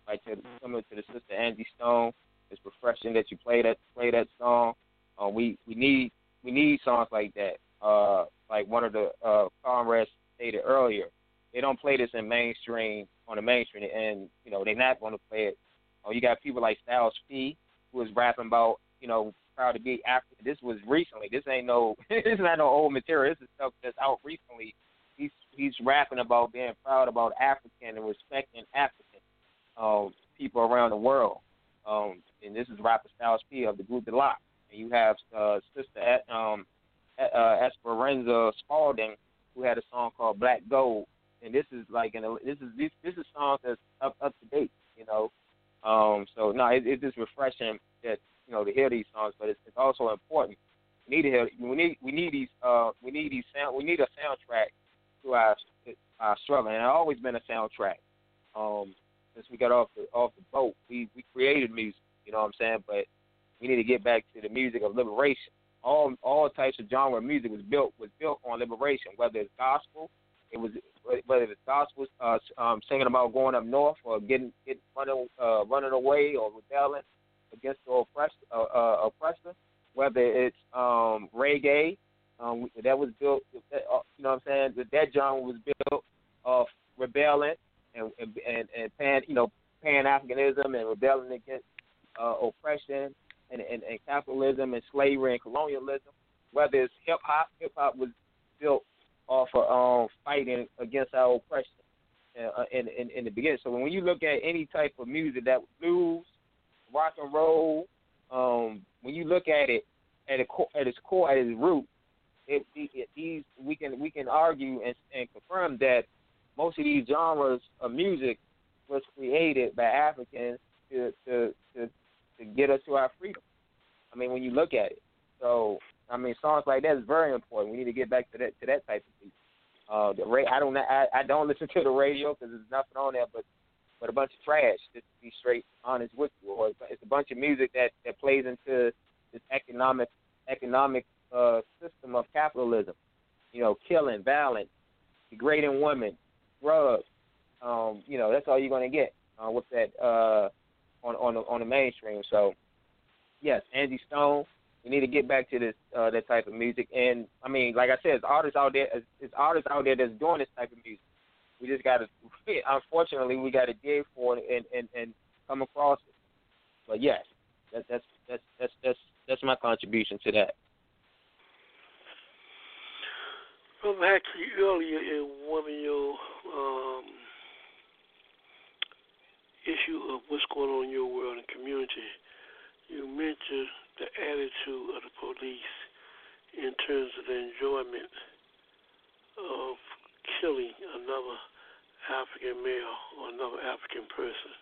like to, similar to the sister Angie Stone, it's refreshing that you play that play that song. Uh, we we need we need songs like that. Uh, like one of the uh, comrades stated earlier, they don't play this in mainstream on the mainstream, and you know they're not going to play it. Uh, you got people like Styles P, who is rapping about you know proud to be African. This was recently. This ain't no this is not no old material. This is stuff that's out recently. He's he's rapping about being proud about African and respecting African um, people around the world. Um, and this is rapper Styles P of the group The LOX. And you have uh, Sister um, uh, Esperanza Spalding, who had a song called Black Gold. And this is like, an, this is this this is songs that's up up to date, you know. Um, so no, it, it's just refreshing that you know to hear these songs, but it's, it's also important. We need to hear. We need we need these uh we need these sound we need a soundtrack to our our struggle, and it's always been a soundtrack. Um, since we got off the off the boat, we we created music. You know what I'm saying? But we need to get back to the music of liberation. All all types of genre music was built was built on liberation, whether it's gospel, it was whether it's gospel uh, um, singing about going up north or getting getting running uh, running away or rebelling against the oppressed uh, uh, oppressor, whether it's um, reggae um, that was built. Uh, you know what I'm saying? That, that genre was built of rebelling and and and, and pan you know pan Africanism and rebelling against uh, oppression and, and, and capitalism and slavery and colonialism. Whether it's hip hop, hip hop was built off of um, fighting against our oppression uh, in, in in the beginning. So when you look at any type of music that blues, rock and roll, um, when you look at it at, a at its core, at its root, it, it, these we can we can argue and, and confirm that most of these genres of music was created by Africans to to to, to get us to our freedom. I mean, when you look at it, so I mean, songs like that is very important. We need to get back to that to that type of music. Uh, the ra- I don't I, I don't listen to the radio because there's nothing on there but but a bunch of trash. Just to be straight honest with you, or it's a bunch of music that that plays into this economic economic uh, system of capitalism. You know, killing, violence, degrading women, drugs. Um, you know, that's all you're to get uh, with that uh, on on the, on the mainstream. So, yes, Angie Stone. We need to get back to this uh, that type of music. And I mean, like I said, it's artists out there, it's artists out there that's doing this type of music. We just got to, fit. unfortunately, we got to dig for it and, and and come across it. But yes, that, that's that's that's that's that's my contribution to that. Well, actually, earlier in one of your um, issue of what's going on in your world and community, you mentioned the attitude of the police in terms of the enjoyment of killing another African male or another African person.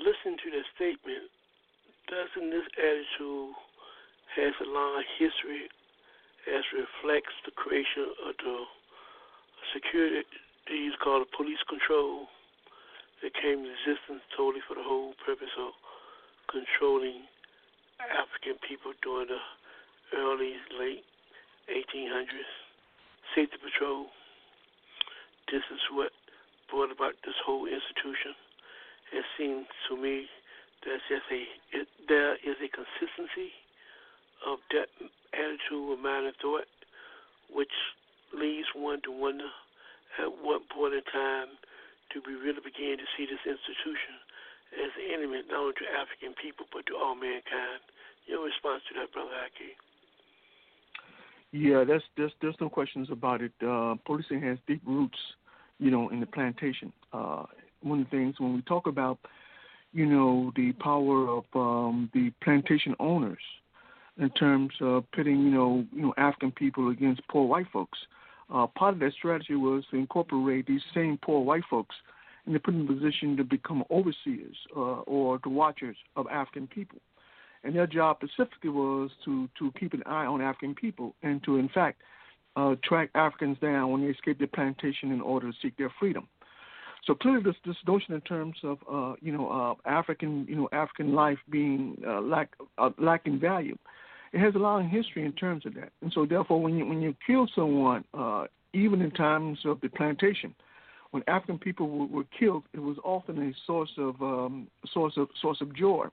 Listen to that statement. Doesn't this attitude has a long history as reflects the creation of the security called police control that came into existence totally for the whole purpose of controlling African people during the early, late 1800s. Safety Patrol. This is what brought about this whole institution. It seems to me that just a it, there is a consistency of that attitude of mind and thought, which leads one to wonder at what point in time do we really begin to see this institution as an enemy not only to African people but to all mankind? Your response to that, Brother Haki? Yeah, that's there's there's no questions about it. Uh, policing has deep roots, you know, in the plantation. Uh, one of the things when we talk about, you know, the power of um, the plantation owners in terms of pitting, you know, you know, African people against poor white folks. Uh, part of that strategy was to incorporate these same poor white folks and to put them in a position to become overseers uh, or the watchers of African people. And their job specifically was to, to keep an eye on African people and to, in fact, uh, track Africans down when they escape the plantation in order to seek their freedom. So clearly, this this notion in terms of uh, you know uh, African you know African life being uh, lack uh, lacking value it has a long history in terms of that. And so, therefore, when you when you kill someone, uh, even in times of the plantation, when African people were, were killed, it was often a source of um, source of source of joy,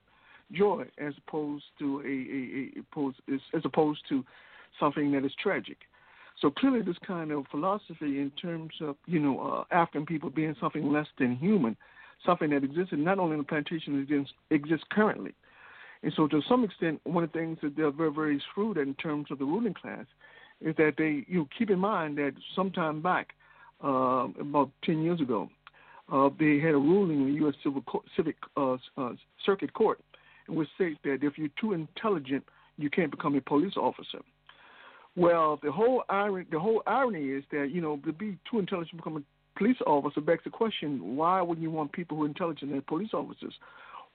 joy as opposed to a, a, a as opposed to something that is tragic. So clearly, this kind of philosophy in terms of you know uh, African people being something less than human, something that existed not only in the plantation exists, exists currently, and so, to some extent, one of the things that they're very, very shrewd in terms of the ruling class is that they, you know, keep in mind that sometime back, uh, about 10 years ago, uh, they had a ruling in the U.S. Civil Co- Civic uh, uh, Circuit Court which states that if you're too intelligent, you can't become a police officer. Well, the whole irony, the whole irony is that you know to be too intelligent to become a police officer begs the question: Why would you want people who are intelligent as police officers?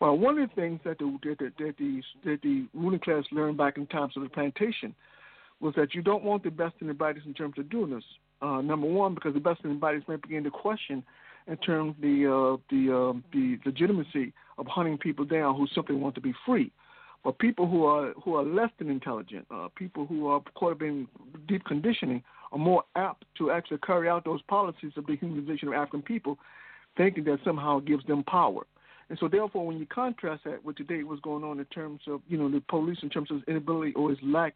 Well, one of the things that the that the, that the, that the ruling class learned back in times of the plantation was that you don't want the best in the brightest in terms of doing this. Uh, number one, because the best in the brightest may begin to question in terms of the uh, the uh, the legitimacy of hunting people down who simply want to be free. But people who are who are less than intelligent, uh, people who are caught up in deep conditioning, are more apt to actually carry out those policies of dehumanization of African people, thinking that somehow it gives them power. And so, therefore, when you contrast that with today, what's going on in terms of you know the police, in terms of its inability or its lack,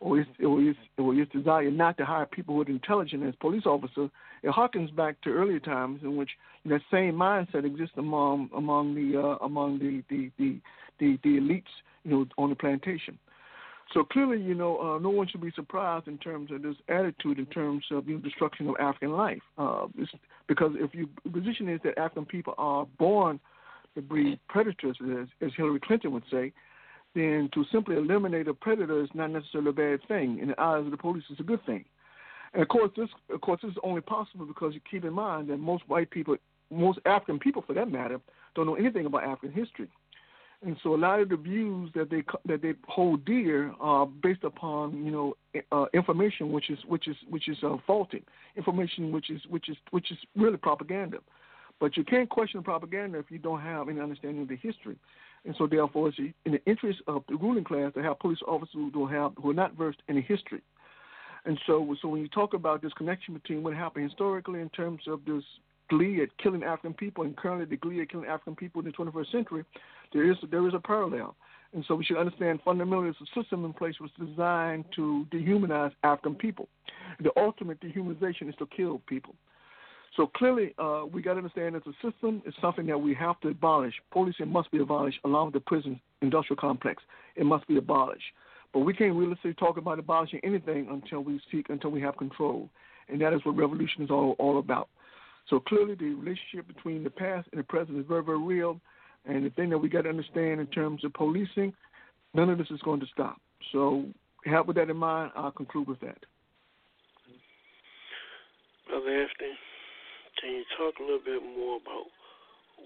or its or its, or its desire not to hire people who are intelligent as police officers, it harkens back to earlier times in which that same mindset exists among among the uh, among the the, the the the elites, you know, on the plantation. So clearly, you know, uh, no one should be surprised in terms of this attitude in terms of you know, destruction of African life. Uh, because if your position is that African people are born to breed predators, as, as Hillary Clinton would say, then to simply eliminate a predator is not necessarily a bad thing. In the eyes of the police, it's a good thing. And of course, this of course this is only possible because you keep in mind that most white people, most African people for that matter, don't know anything about African history. And so a lot of the views that they that they hold dear are based upon you know uh, information which is which is which is uh, faulty, information which is which is which is really propaganda. But you can't question propaganda if you don't have any understanding of the history. And so, therefore, it's in the interest of the ruling class to have police officers who have who are not versed in the history. And so, so when you talk about this connection between what happened historically in terms of this glee at killing African people and currently the glee at killing African people in the 21st century, there is there is a parallel. And so we should understand fundamentally a system in place was designed to dehumanize African people. The ultimate dehumanization is to kill people. So clearly, uh, we got to understand that the system is something that we have to abolish. Policing must be abolished along with the prison industrial complex. It must be abolished. But we can't realistically talk about abolishing anything until we seek, until we have control. And that is what revolution is all, all about. So clearly, the relationship between the past and the present is very, very real. And the thing that we got to understand in terms of policing, none of this is going to stop. So, have with that in mind, I'll conclude with that. Brother Anthony. Can you talk a little bit more about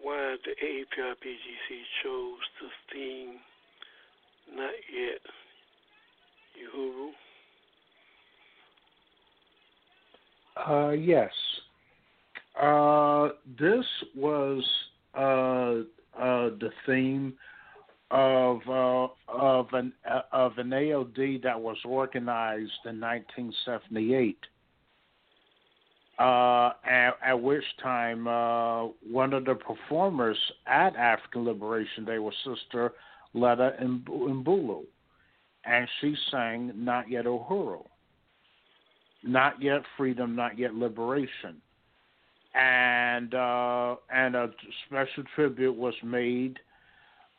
why the A-APRP-GC chose the theme Not Yet Uhuru? Uh, yes. Uh, this was uh, uh, the theme of uh, of an uh, of an ALD that was organized in 1978 uh, at, at, which time uh, one of the performers at African Liberation Day was Sister Letta Mbulu, and she sang "Not Yet Uhuru," "Not Yet Freedom, Not Yet Liberation," and uh, and a special tribute was made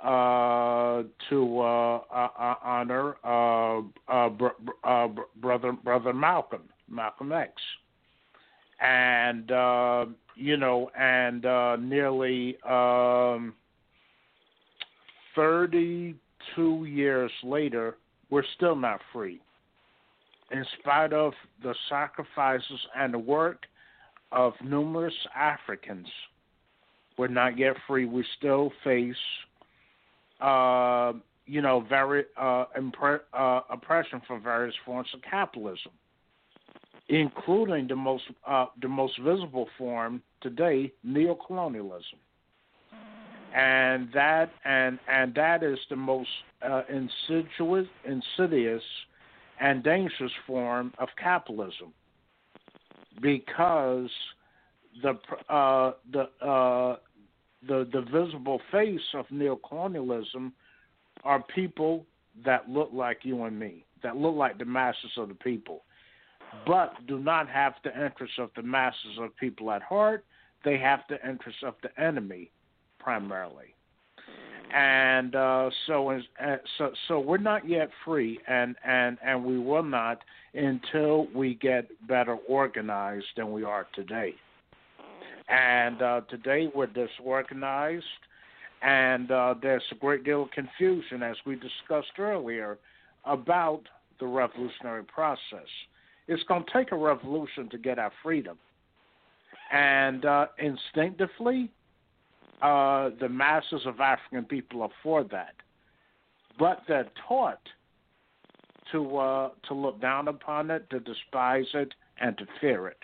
uh, to uh, uh, honor uh, uh, br- uh, br- brother brother Malcolm Malcolm X, and uh, you know, and uh, nearly um, thirty-two years later, we're still not free, in spite of the sacrifices and the work of numerous Africans. We're not yet free. We still face uh, you know, very uh, impre- uh, oppression from various forms of capitalism, including the most uh, the most visible form today, neocolonialism, and that and and that is the most uh, insidious, insidious, and dangerous form of capitalism, because the uh, the uh, the, the visible face of neocolonialism are people that look like you and me, that look like the masses of the people, but do not have the interests of the masses of people at heart. They have the interests of the enemy primarily. And uh, so, uh, so, so we're not yet free, and, and, and we will not until we get better organized than we are today. And uh, today we're disorganized, and uh, there's a great deal of confusion, as we discussed earlier, about the revolutionary process. It's going to take a revolution to get our freedom. And uh, instinctively, uh, the masses of African people are for that. But they're taught to uh, to look down upon it, to despise it, and to fear it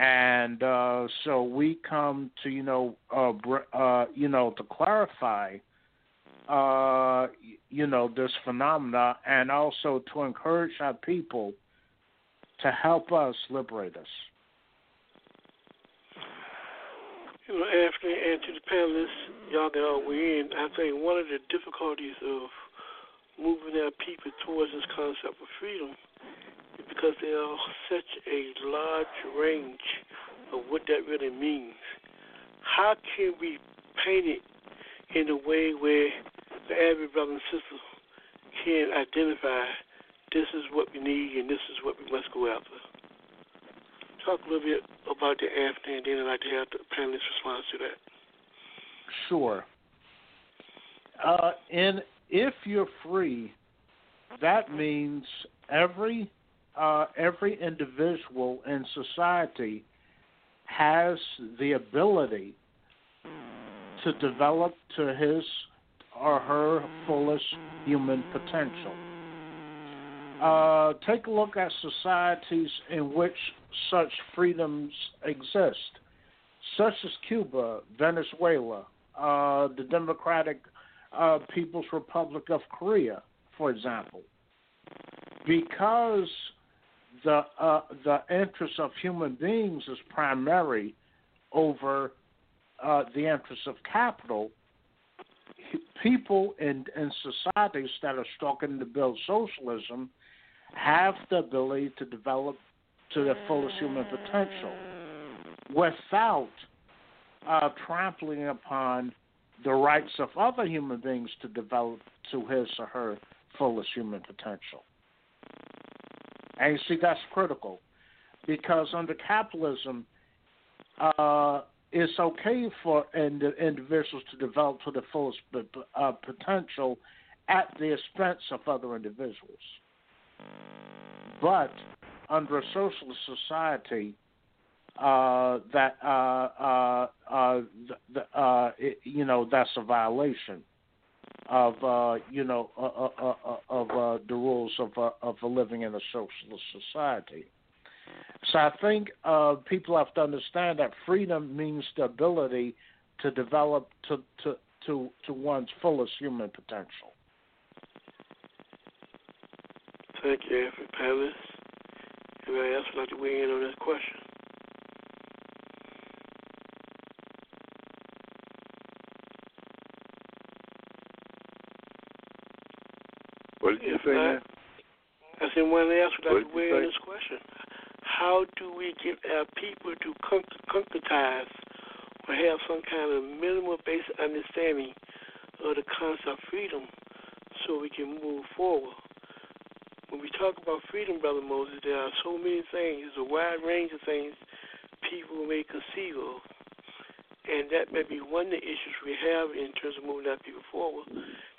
and uh, so we come to you know uh, uh, you know to clarify uh, you know this phenomena and also to encourage our people to help us liberate us. You know, after and to the panelists, y'all all we in. I think one of the difficulties of moving our people towards this concept of freedom is because there are such a large range of what that really means. How can we paint it in a way where the average brother and sister can identify this is what we need and this is what we must go after? Talk a little bit about the after, and then I'd like to have the panelists respond to that. Sure. Uh, and if you're free, that means every uh, every individual in society has the ability to develop to his or her fullest human potential. Uh, take a look at societies in which such freedoms exist, such as Cuba, Venezuela, uh, the Democratic uh, People's Republic of Korea, for example. Because the uh, the interest of human beings is primary over uh, the interest of capital. People in, in societies that are struggling to build socialism have the ability to develop to their fullest human potential without uh, trampling upon the rights of other human beings to develop to his or her fullest human potential. And you see, that's critical because under capitalism, uh, it's okay for ind- individuals to develop to the fullest uh, potential at the expense of other individuals. But under a socialist society, uh, that uh, uh, uh, uh, it, you know that's a violation of uh, you know of the rules of of living in a socialist society. So I think uh, people have to understand that freedom means the ability to develop to to to, to one's fullest human potential. Thank you, Alfred Palace. Anybody else would like to weigh in on this question? What did you say? I said one else would like to weigh in this question. How do we get our people to concretize or have some kind of minimal basic understanding of the concept of freedom so we can move forward? When we talk about freedom, Brother Moses, there are so many things, there's a wide range of things people may conceive of. And that may be one of the issues we have in terms of moving our people forward.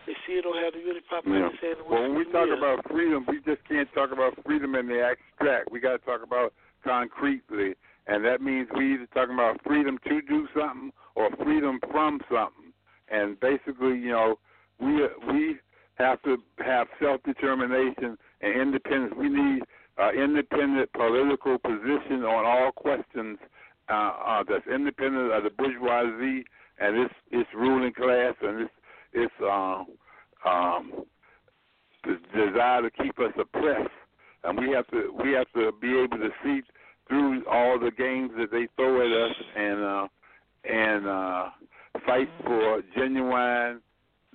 They still don't have the really proper Yeah. understanding of what Well, when we talk is. about freedom, we just can't talk about freedom in the abstract. We got to talk about concretely, and that means we either talking about freedom to do something or freedom from something. And basically, you know, we we have to have self determination and independence. We need uh, independent political position on all questions uh, uh, that's independent of the bourgeoisie and its its ruling class and its its um, um, the desire to keep us oppressed. And we have to we have to be able to see through all the games that they throw at us and uh, and uh, fight for genuine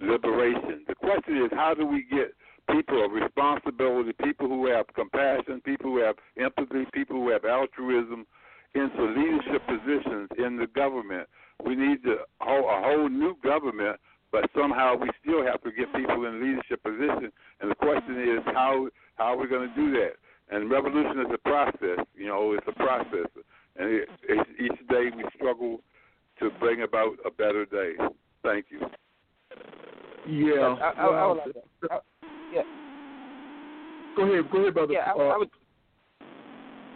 liberation. The question is, how do we get people of responsibility, people who have compassion, people who have empathy, people who have altruism into leadership positions in the government? We need to, a whole new government, but somehow we still have to get people in leadership positions. And the question is, how how are we going to do that? And revolution is a process. You know, it's a process, and it, it's, each day we struggle to bring about a better day. Thank you. Yeah. I, I, I would like to, I, yeah. Go ahead, go ahead, brother. Yeah, I, uh, I would.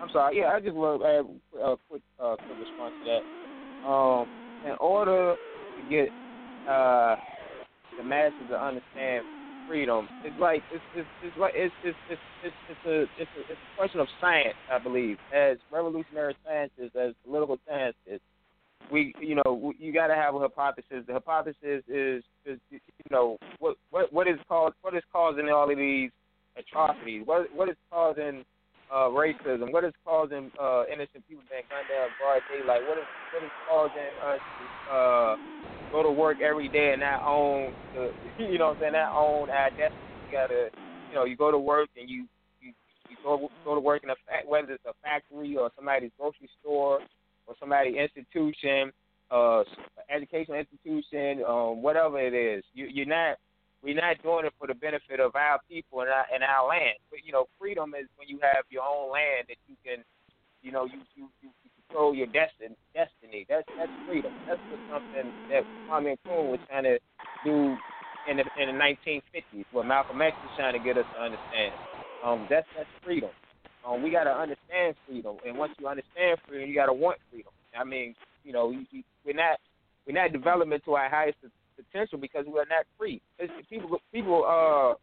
I'm sorry. Yeah, I just want to add a quick, uh, quick response to that. Um, in order to get uh, the masses to understand freedom, it's like it's it's it's like it's it's it's it's, it's a it's a it's a question of science, I believe. As revolutionary scientists, as political scientists, we you know you got to have a hypothesis. The hypothesis is is you know what what what is called what is causing all of these atrocities? What what is causing uh, racism? What is causing uh, innocent people being gunned down broad daylight? What is what is causing us to uh, go to work every day and not own the you know what I'm saying not own our destiny? You gotta you know you go to work and you you, you go go to work in a fact whether it's a factory or somebody's grocery store or somebody's institution, uh, educational institution, um, whatever it is. You, you're not we're not doing it for the benefit of our people and our, and our land. But you know, freedom is when you have your own land that you can, you know, you you, you control your destiny. Destiny. That's that's freedom. That's what something that Kwame Nkrumah was trying to do in the in the 1950s. What Malcolm X was trying to get us to understand. Um, that's that's freedom. Um, we got to understand freedom, and once you understand freedom, you got to want freedom. I mean, you know, you, you, we're not we're not developing to our highest potential because we are not free. It's, people people uh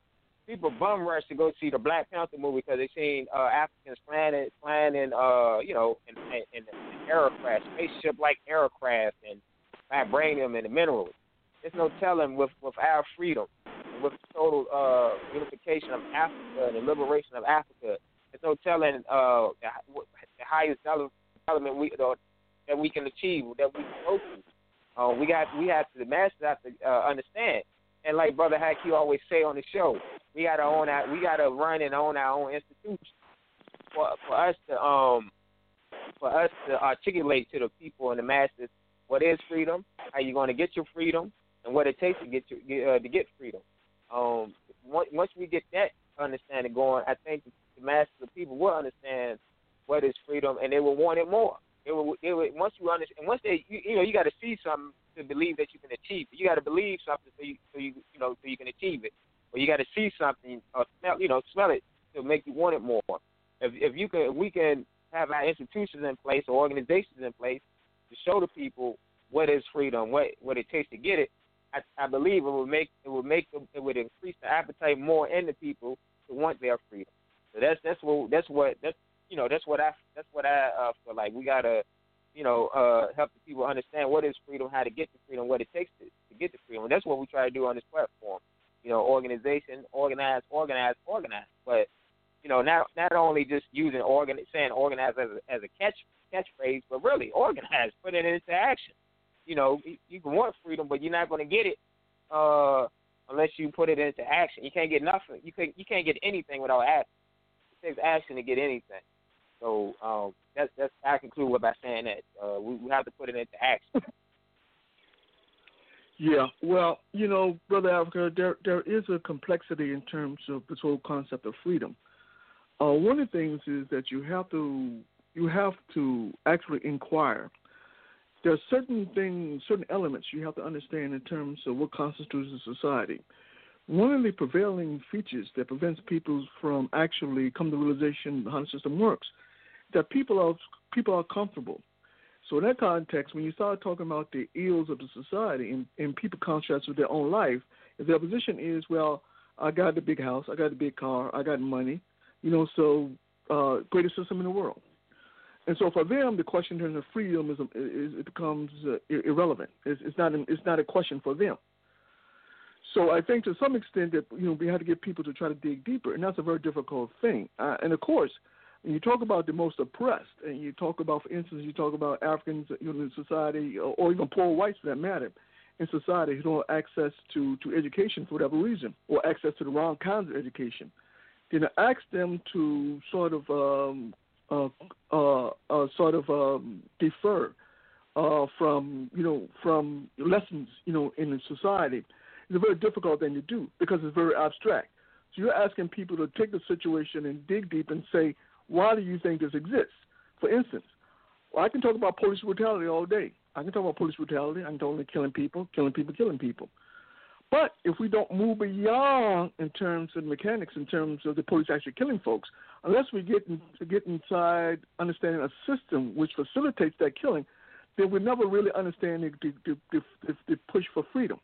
people bum rush to go see the Black Panther movie because they seen uh, Africans flying flying in uh you know in in, in, in aircraft, spaceship like aircraft and vibranium and the minerals. There's no telling with with our freedom, with the total uh unification of Africa and the liberation of Africa. There's no telling uh the, the highest development we uh, that we can achieve that we can go to. Uh, we got we have to the masters have to uh, understand. And like Brother Haki always say on the show, we gotta own our we gotta run and own our own institutions. For for us to um for us to articulate to the people and the masses what is freedom, how you gonna get your freedom, and what it takes to get your get, uh, to get freedom. Um, once once we get that understanding going, I think the masses of people will understand what is freedom, and they will want it more. It will, it will, once you understand, once they, you, you know, you got to see something to believe that you can achieve it. You got to believe something so you, so you, you know, so you can achieve it. Or you got to see something or smell, you know, smell it to make you want it more. If if you can, if we can have our institutions in place or organizations in place to show the people what is freedom, what what it takes to get it. I, I believe it would make it would make them, it would increase the appetite more in the people to want their freedom. So that's that's what that's what that's you know that's what I that's what I uh, feel like we gotta you know uh, help the people understand what is freedom, how to get the freedom, what it takes to, to get the freedom. And that's what we try to do on this platform. You know, organization, organize, organize, organize. But you know, not not only just using organ saying organize as a, as a catch catchphrase, but really organize, put it into action. You know, you, you can want freedom, but you're not going to get it uh, unless you put it into action. You can't get nothing. You can you can't get anything without action. It takes action to get anything. So um, that's that's I conclude by saying that uh, we, we have to put it into action. Yeah, well, you know, brother Africa, there there is a complexity in terms of this whole concept of freedom. Uh, one of the things is that you have to you have to actually inquire. There are certain things, certain elements you have to understand in terms of what constitutes a society. One of the prevailing features that prevents people from actually come to realization how the system works, that people are people are comfortable. So in that context, when you start talking about the ills of the society and, and people contrast with their own life, if their position is, well, I got the big house, I got the big car, I got money, you know, so uh, greatest system in the world. And so for them, the question in terms of freedom is, is it becomes uh, irrelevant. It's, it's not it's not a question for them. So I think to some extent that you know we have to get people to try to dig deeper, and that's a very difficult thing. Uh, and of course, you talk about the most oppressed, and you talk about, for instance, you talk about Africans in society, or, even poor whites for that matter, in society who don't have access to, to education for whatever reason, or access to the wrong kinds of education, then ask them to sort of um, uh, uh, uh, sort of um, defer uh, from you know from lessons you know in society It's a very difficult thing to do because it's very abstract. So you're asking people to take the situation and dig deep and say, why do you think this exists? For instance, well, I can talk about police brutality all day. I can talk about police brutality. I can talk about killing people, killing people, killing people. But if we don't move beyond in terms of mechanics, in terms of the police actually killing folks, unless we get in, get inside understanding a system which facilitates that killing, then we never really understand the, the, the, the, push for freedom.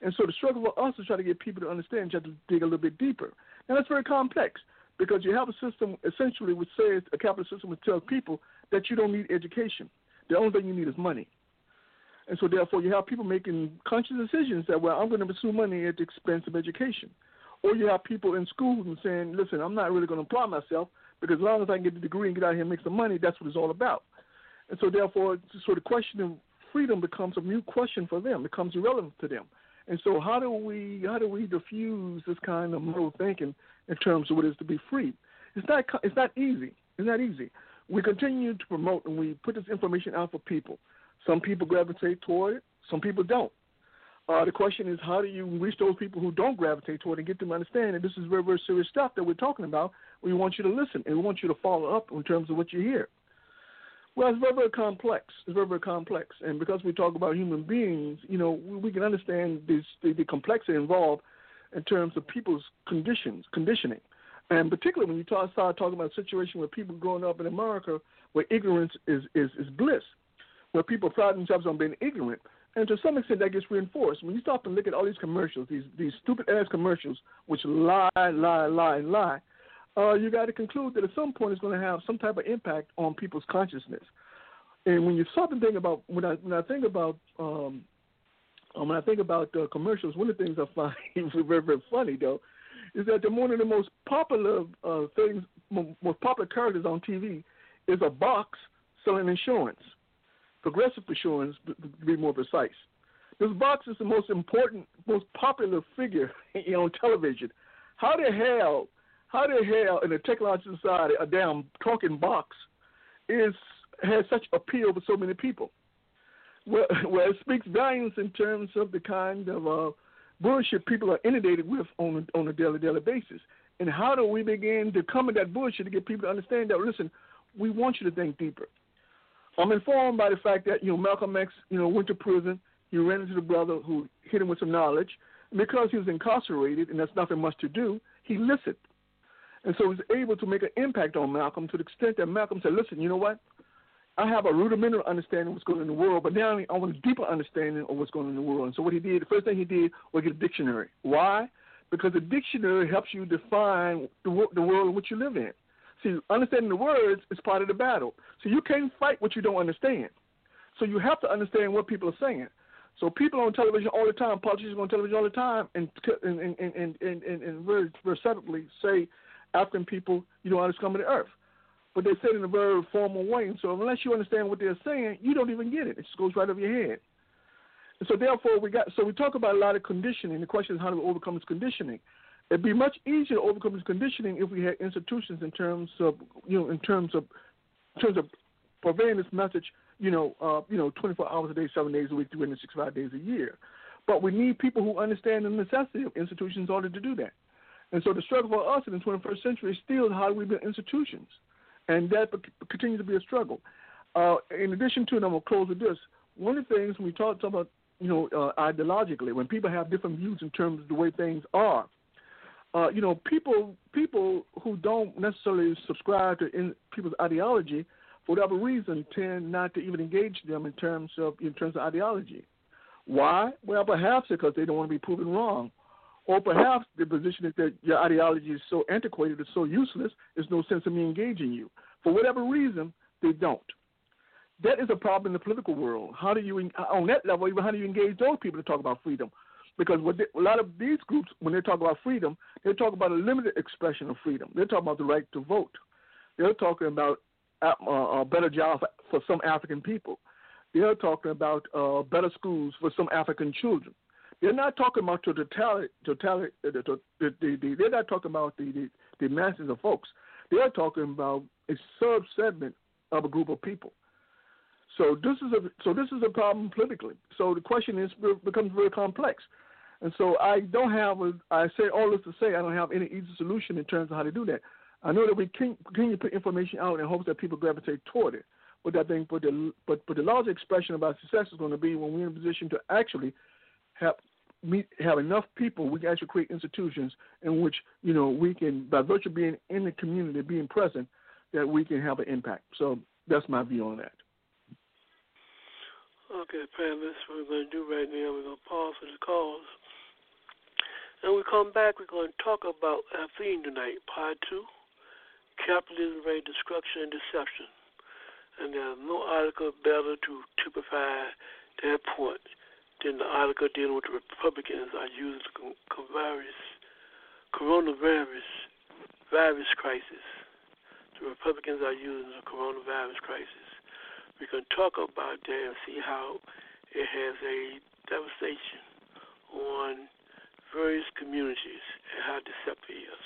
And so the struggle for us is try to get people to understand, have to dig a little bit deeper. And that's very complex because you have a system essentially which says a capitalist system which tells people that you don't need education. The only thing you need is money. And so therefore you have people making conscious decisions that well I'm going to pursue money at the expense of education. Or you have people in schools and saying, Listen, I'm not really going to apply myself because as long as I can get the degree and get out here and make some money, that's what it's all about. And so therefore so the question of freedom becomes a new question for them, becomes irrelevant to them. And so how do we how do we diffuse this kind of moral thinking in terms of what it is to be free. It's not it's not easy. It's not easy. We continue to promote and we put this information out for people. Some people gravitate toward it. Some people don't. Uh, the question is, how do you reach those people who don't gravitate toward it and get them to understand that this is very, very serious stuff that we're talking about? We want you to listen and we want you to follow up in terms of what you hear. Well, it's very, very complex. It's very, very complex. And because we talk about human beings, you know, we, we can understand this, the, the complexity involved in terms of people's conditions, conditioning. And particularly when you talk, start talking about a situation where people growing up in America where ignorance is, is, is bliss, where people pride themselves on being ignorant. And to some extent, that gets reinforced. When you stop and look at all these commercials, these, these stupid ass commercials, which lie, lie, lie, lie, uh, you got to conclude that at some point it's going to have some type of impact on people's consciousness. And when you stop and think about, when I, when I think about um, um, when I think about uh, commercials, one of the things I find very, very funny though is that the one of the most popular uh, things, most popular characters on TV is a box selling insurance, progressive insurance to be more precise. This box is the most important, most popular figure on television. How the hell, how the hell in a technological society a damn talking box is has such appeal for so many people? well, well, it speaks volumes in terms of the kind of uh, bullshit people are inundated with on a, on a daily daily basis. And how do we begin to come at that bullshit to get people to understand that? Listen, we want you to think deeper. I'm informed by the fact that you know Malcolm X, you know, went to prison. He ran into the brother who hit him with some knowledge. Because he was incarcerated and there's nothing much to do, he listened. And so he was able to make an impact on Malcolm to the extent that Malcolm said, "Listen, you know what? I have a rudimentary understanding of what's going on in the world, but now I want a deeper understanding of what's going on in the world. And so what he did, the first thing he did was get a dictionary. Why? Because the dictionary helps you define the, the world in which you live in. See, understanding the words is part of the battle. So you can't fight what you don't understand. So you have to understand what people are saying. So people on television all the time, politicians on television all the time, and and and and and, and, and very very subtly say African people, you know, are just coming to earth but they say it in a very formal way. And so unless you understand what they're saying, you don't even get it. It just goes right over your head. And so therefore we got so we talk about a lot of conditioning. The question is how do we overcome this conditioning? It'd be much easier to overcome this conditioning if we had institutions in terms of you know in terms of in terms of purveying this message, you know, uh, you know, 24 hours a day, seven days a week, 365 days a year. But we need people who understand the necessity of institutions in order to do that. And so the struggle for us in the 21st century is still how do we build institutions, and that continues to be a struggle. Uh, in addition to, and I'm gonna close with this. One of the things when we talk, talk about, you know, uh, ideologically, when people have different views in terms of the way things are, uh, you know, people people who don't necessarily subscribe to in, people's ideology, for whatever reason, tend not to even engage them in terms of in terms of ideology. Why? Well, perhaps because they don't want to be proven wrong, or perhaps the position is that your ideology is so antiquated, it's so useless, there's no sense in me engaging you. For whatever reason, they don't. That is a problem in the political world. How do you, on that level, even how do you engage those people to talk about freedom? Because they, a lot of these groups, when they talk about freedom, they talk about a limited expression of freedom. They're talking about the right to vote. They're talking about uh, a better job for some African people. They're talking about uh, better schools for some African children. They're not talking about the totality, totality the, the, the, the, they're not talking about the, the, masses of folks. They're talking about a sub segment of a group of people. So this is a so this is a problem politically. So the question is becomes very complex. And so I don't have a, I say all this to say I don't have any easy solution in terms of how to do that. I know that we can continue to put information out in hopes that people gravitate toward it. But I think but the but but the larger expression about success is going to be when we're in a position to actually have meet have enough people, we can actually create institutions in which, you know, we can by virtue of being in the community, being present, that we can have an impact. So that's my view on that. Okay, panelists, what we're going to do right now, we're going to pause for the calls. And we come back, we're going to talk about our theme tonight, part two capitalism, rate, destruction, and deception. And there's no article better to typify that point than the article dealing with the Republicans are using the virus, coronavirus virus crisis. The Republicans are using the coronavirus crisis. We can talk about that and see how it has a devastation on various communities and how deceptive it is.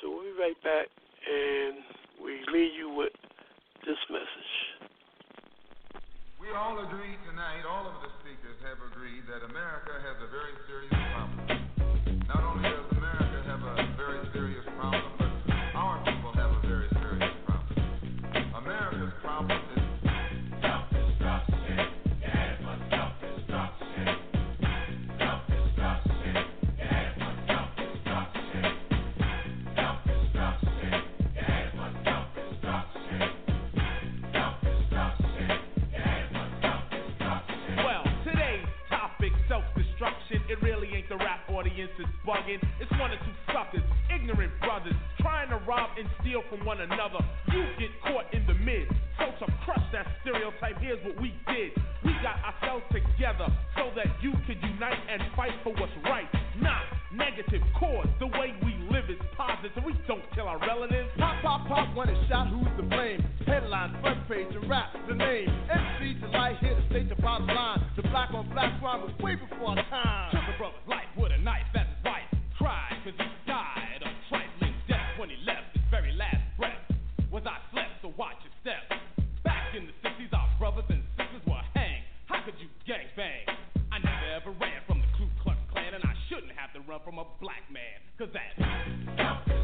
So we'll be right back and we leave you with this message. We all agree tonight, all of the speakers have agreed that America has a very serious problem. Not only does America have a very serious problem, audience that's bugging. It's one or two suckers, ignorant brothers, trying to rob and steal from one another. You get caught in the mid. So to crush that stereotype, here's what we did. We got ourselves together so that you could unite and fight for what's right. Not negative cause. The way we live is positive. We don't kill our relatives. Pop, pop, pop, when it's shot, who's to blame? Headline, front page, and rap, the name. MC Delite here to state the bottom line. The black on black crime was way before our time. Brothers and sisters were hanged. How could you gang bang? I never ever ran from the Ku Klux Klan, and I shouldn't have to run from a black man, cause that's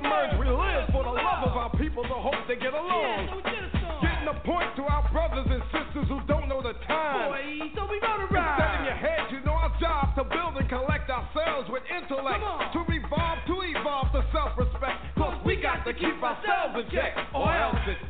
merge. We live for the love of our people, the hope they get along. Getting a point to our brothers and sisters who don't know the time. Boy, so we gonna It's ride. set in your head, you know our job to build and collect ourselves with intellect. To revolve, to evolve to self-respect. Cause we got to keep ourselves in check, or else it's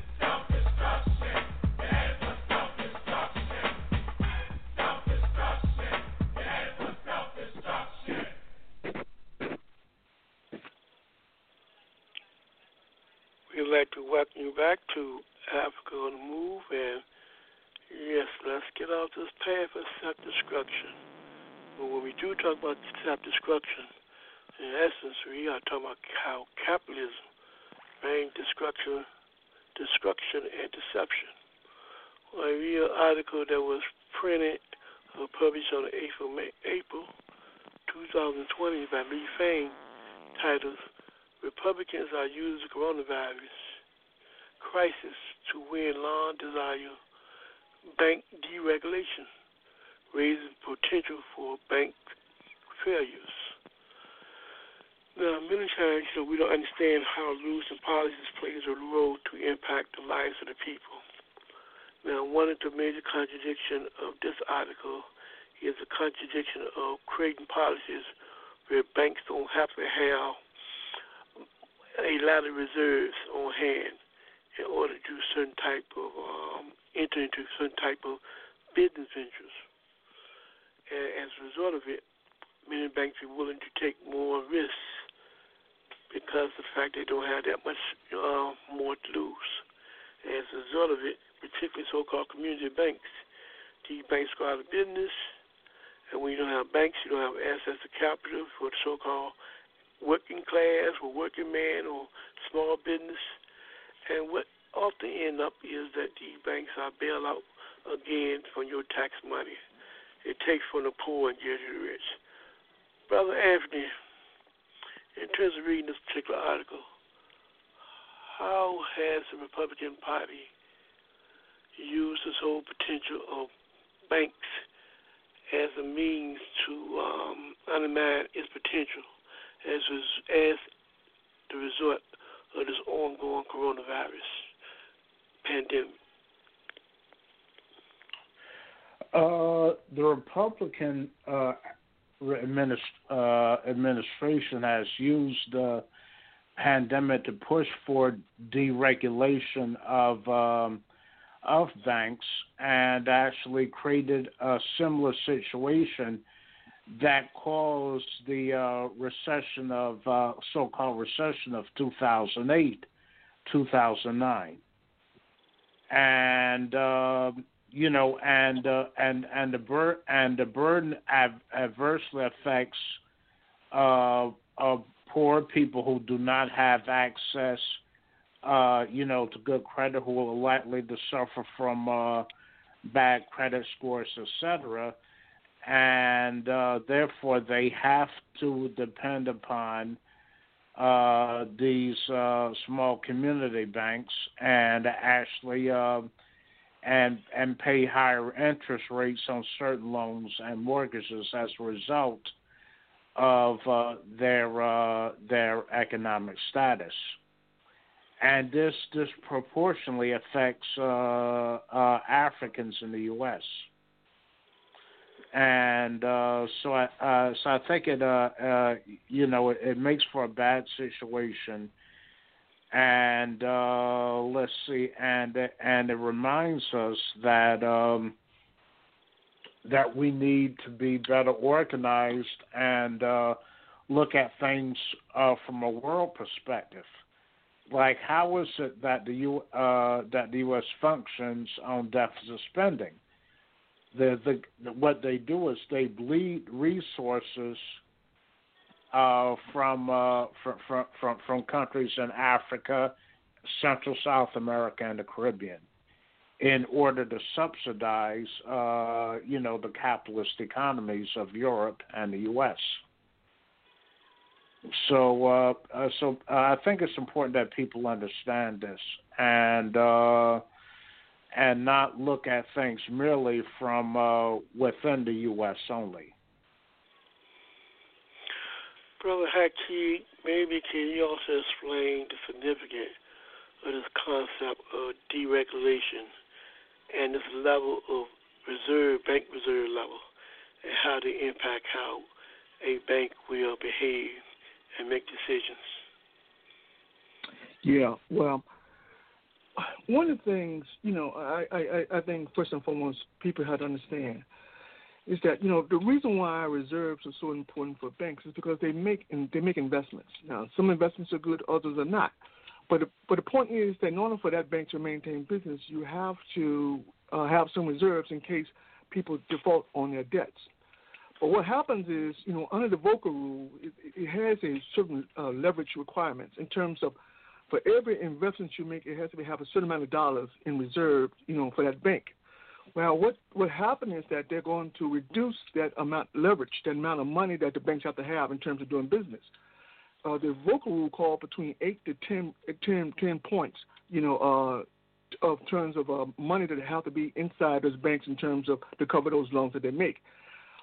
this path of self-destruction. But when we do talk about self-destruction, in essence, we are talking about how capitalism brings destruction, destruction and deception. I read an article that was printed or published on the 8th of May, April 2020 by Lee Fang, titled Republicans are using the coronavirus crisis to win long desired bank deregulation, raises potential for bank failures. Now, many times, you we don't understand how rules and policies plays a role to impact the lives of the people. Now, one of the major contradictions of this article is the contradiction of creating policies where banks don't have to have a lot of reserves on hand in order to do certain type of um, enter into certain type of business ventures. And as a result of it, many banks are willing to take more risks because of the fact they don't have that much uh, more to lose. As a result of it, particularly so-called community banks, these banks go out of business, and when you don't have banks, you don't have access to capital for the so-called working class or working man or small business. And what often end up is that these banks are bailed out again from your tax money. It takes from the poor and gives to the rich. Brother Anthony, in terms of reading this particular article, how has the Republican Party used this whole potential of banks as a means to um, undermine its potential as as the result of this ongoing coronavirus pandemic? Uh, the Republican uh, administ- uh, administration has used the pandemic to push for deregulation of um, of banks and actually created a similar situation that caused the uh, recession of uh, so-called recession of 2008, 2009, and uh, you know, and uh, and and the bur- and the burden av- adversely affects uh, of poor people who do not have access, uh, you know, to good credit, who are likely to suffer from uh, bad credit scores, etc. And uh, therefore, they have to depend upon uh, these uh, small community banks and actually uh, and and pay higher interest rates on certain loans and mortgages as a result of uh, their uh, their economic status, and this disproportionately affects uh, Africans in the U.S. And uh, so I uh, so I think it uh, uh, you know it, it, makes for a bad situation, and uh, let's see, and and it reminds us that. Um, that we need to be better organized and uh, look at things uh, from a world perspective. Like, how is it that the U, uh, that the U.S. functions on deficit spending? The, the what they do is they bleed resources uh, from, uh, from from from from countries in Africa, Central South America, and the Caribbean in order to subsidize, uh, you know, the capitalist economies of Europe and the U.S. So, uh, uh, so uh, I think it's important that people understand this and and not look at things merely from uh, within the U.S. only. Brother Haki, maybe can you also explain the significance of this concept of deregulation and this level of reserve, bank reserve level, and how they impact how a bank will behave and make decisions. Yeah, well, one of the things you know, I, I, I think first and foremost, people have to understand is that you know the reason why reserves are so important for banks is because they make they make investments. Now, some investments are good, others are not. But the, but the point is that in order for that bank to maintain business, you have to uh, have some reserves in case people default on their debts. But what happens is, you know, under the Volcker rule, it, it has a certain uh, leverage requirements in terms of for every investment you make, it has to have a certain amount of dollars in reserve, you know, for that bank. Well, what what happened is that they're going to reduce that amount leverage, that amount of money that the banks have to have in terms of doing business uh, the Volcker rule called between eight to 10, 10, 10 points, you know, uh, of terms of uh, money that have to be inside those banks in terms of to cover those loans that they make.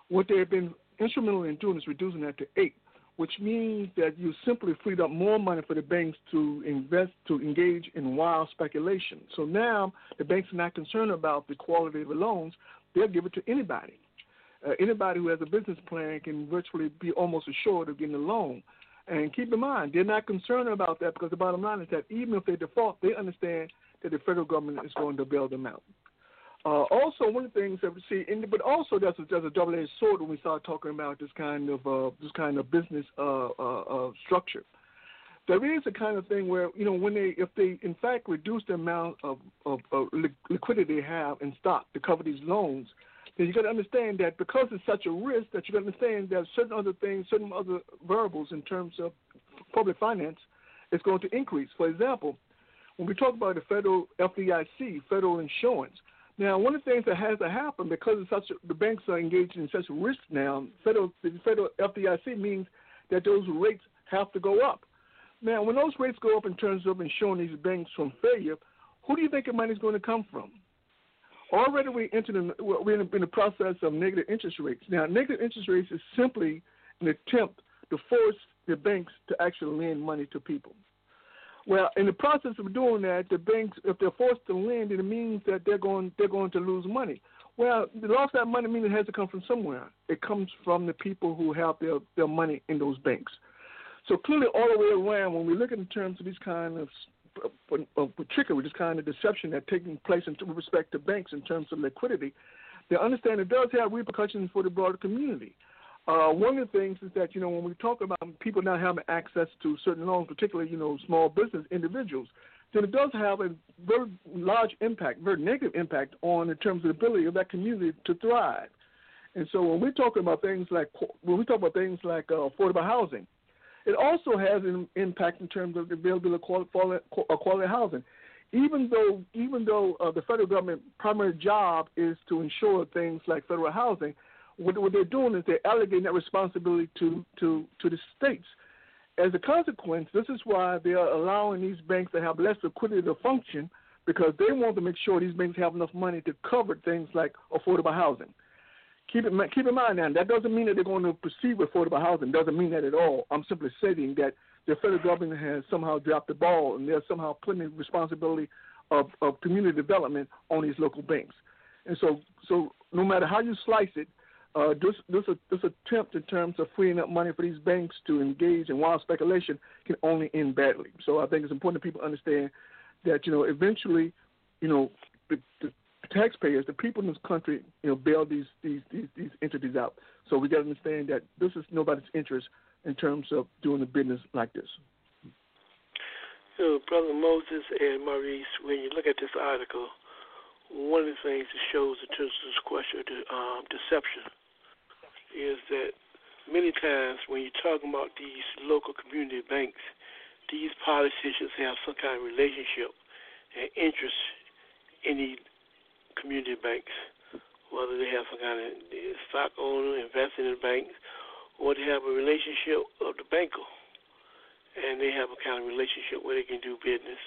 What they've been instrumental in doing is reducing that to eight, which means that you simply freed up more money for the banks to invest to engage in wild speculation. So now the banks are not concerned about the quality of the loans; they'll give it to anybody. Uh, anybody who has a business plan can virtually be almost assured of getting a loan. And keep in mind, they're not concerned about that because the bottom line is that even if they default, they understand that the federal government is going to bail them out. Uh, also, one of the things that we see, the, but also there's a, there's a double-edged sword when we start talking about this kind of uh, this kind of business uh, uh, uh, structure. There is a kind of thing where you know when they if they in fact reduce the amount of, of, of liquidity they have in stock to cover these loans, then you got to understand that because it's such a risk that you got to understand that certain other things, certain other variables in terms of public finance is going to increase. For example, when we talk about the federal FDIC, federal insurance, now one of the things that has to happen because it's such the banks are engaged in such risk now, federal the federal FDIC means that those rates have to go up. Now, when those rates go up in terms of insuring these banks from failure, who do you think the money is going to come from? already we entered in, we're in the process of negative interest rates. Now, negative interest rates is simply an attempt to force the banks to actually lend money to people. Well, in the process of doing that, the banks, if they're forced to lend, it means that they're going they're going to lose money. Well, the loss of that money means it has to come from somewhere. It comes from the people who have their, their money in those banks. So clearly, all the way around, when we look in terms of these kind of of trickery, this kind of deception that's taking place in respect to banks in terms of liquidity, they understand it does have repercussions for the broader community. Uh, one of the things is that you know when we talk about people not having access to certain loans, particularly you know small business individuals, then it does have a very large impact, very negative impact on in terms of the ability of that community to thrive. And so when we're talking about things like when we talk about things like uh, affordable housing, it also has an impact in terms of the availability of quality, quality housing. Even though even though uh, the federal government primary job is to ensure things like federal housing, what, what they're doing is they're allocating that responsibility to, to, to the states. As a consequence, this is why they are allowing these banks to have less liquidity to function because they want to make sure these banks have enough money to cover things like affordable housing. Keep, it, keep in mind now, that doesn't mean that they're going to proceed with affordable housing. doesn't mean that at all. I'm simply saying that the federal government has somehow dropped the ball and they're somehow putting the responsibility of, of community development on these local banks. And so, so no matter how you slice it, uh, this this this attempt in terms of freeing up money for these banks to engage in wild speculation can only end badly. So I think it's important that people understand that you know eventually, you know, the, the taxpayers, the people in this country, you know, bail these these these, these entities out. So we got to understand that this is nobody's interest in terms of doing a business like this. So, Brother Moses and Maurice, when you look at this article, one of the things it shows in terms of this question of um, deception is that many times when you're talking about these local community banks, these politicians have some kind of relationship and interest in these community banks, whether they have some kind of stock owner investing in banks, or they have a relationship of the banker, and they have a kind of relationship where they can do business.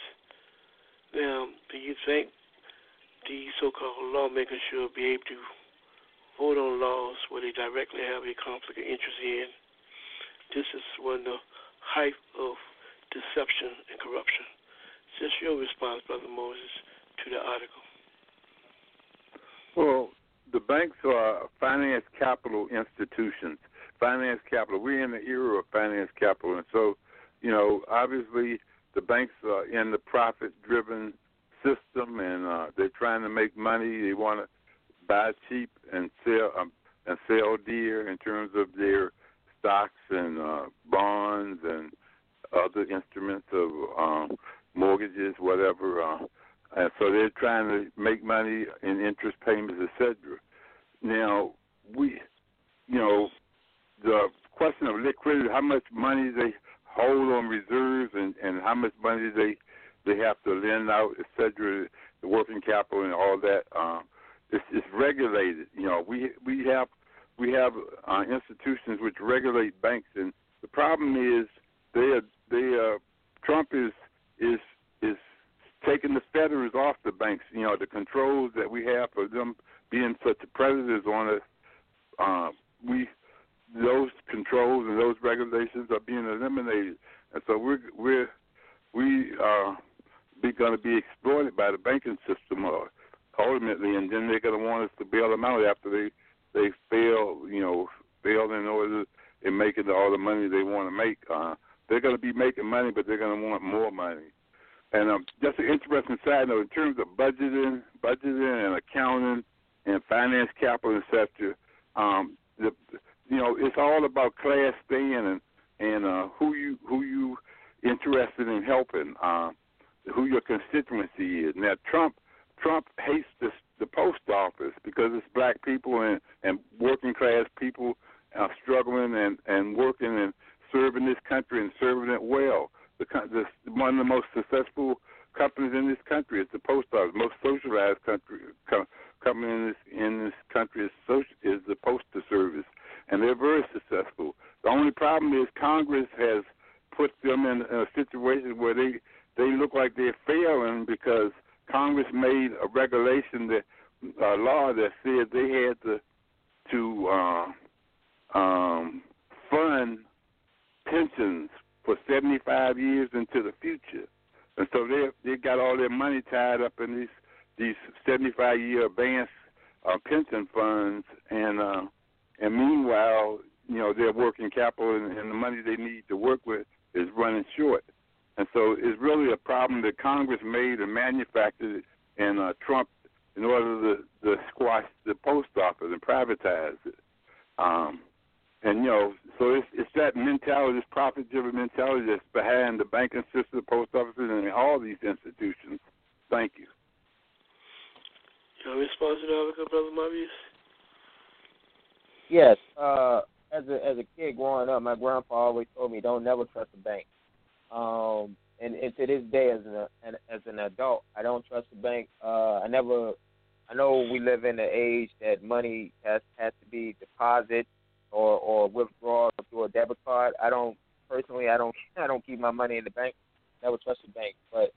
Now, do you think these so-called lawmakers should be able to vote on laws where they directly have a conflict of interest in. This is one of the height of deception and corruption. Just your response, Brother Moses, to the article. Well, the banks are finance capital institutions. Finance capital. We're in the era of finance capital, and so, you know, obviously the banks are in the profit-driven system, and uh, they're trying to make money. They want to buy cheap and sell um, and sell dear in terms of their stocks and uh, bonds and other instruments of um, mortgages, whatever. Uh, and so they're trying to make money in interest payments, etc. Now we, you know, the question of liquidity, how much money they hold on reserves, and and how much money they they have to lend out, etc. The working capital and all that. Um, it's, it's regulated. You know, we we have we have uh, institutions which regulate banks, and the problem is they are, they uh, Trump is is is taking the feathers off the banks. You know, the controls that we have for them being such predators on us. Uh, we those controls and those regulations are being eliminated, and so we're we're we are be going to be exploited by the banking system. Or ultimately, and then they're going to want us to bail them out after they they fail, you know, fail in order in making all the money they want to make. Uh, they're going to be making money, but they're going to want more money. And um, just an interesting side note in terms of budgeting, budgeting and accounting and finance capital, etc. Um, the, you know, it's all about class staying and and uh, who you who you interested in helping, uh, who your constituency is. Now, Trump Trump hates the the post office because it's black people and and working class people are struggling and and working and serving this country and serving it well. The, the one of the most successful companies in this country is the post office. Most socialized country com, company in this in this country is social, is the postal service, and they're very successful. The only problem is Congress has put them in a situation where they they look like they're failing because Congress made a regulation that a law that said they had to to uh, um, fund pensions for 75 years into the future, and so they they got all their money tied up in these these 75 year advance uh, pension funds, and uh, and meanwhile, you know, their working capital and, and the money they need to work with is running short. And so it's really a problem that Congress made and manufactured, and uh, Trump, in order to, to squash the post office and privatize it. Um, and you know, so it's it's that mentality, this profit-driven mentality that's behind the banking system, the post offices, and all these institutions. Thank you. Your response to that, brother Maurice? Yes. Uh, as a as a kid growing up, my grandpa always told me, "Don't never trust a bank." Um, and, and to this day, as an as an adult, I don't trust the bank. Uh, I never. I know we live in an age that money has has to be deposited or or withdrawn through a debit card. I don't personally. I don't. I don't keep my money in the bank. Never trust the bank. But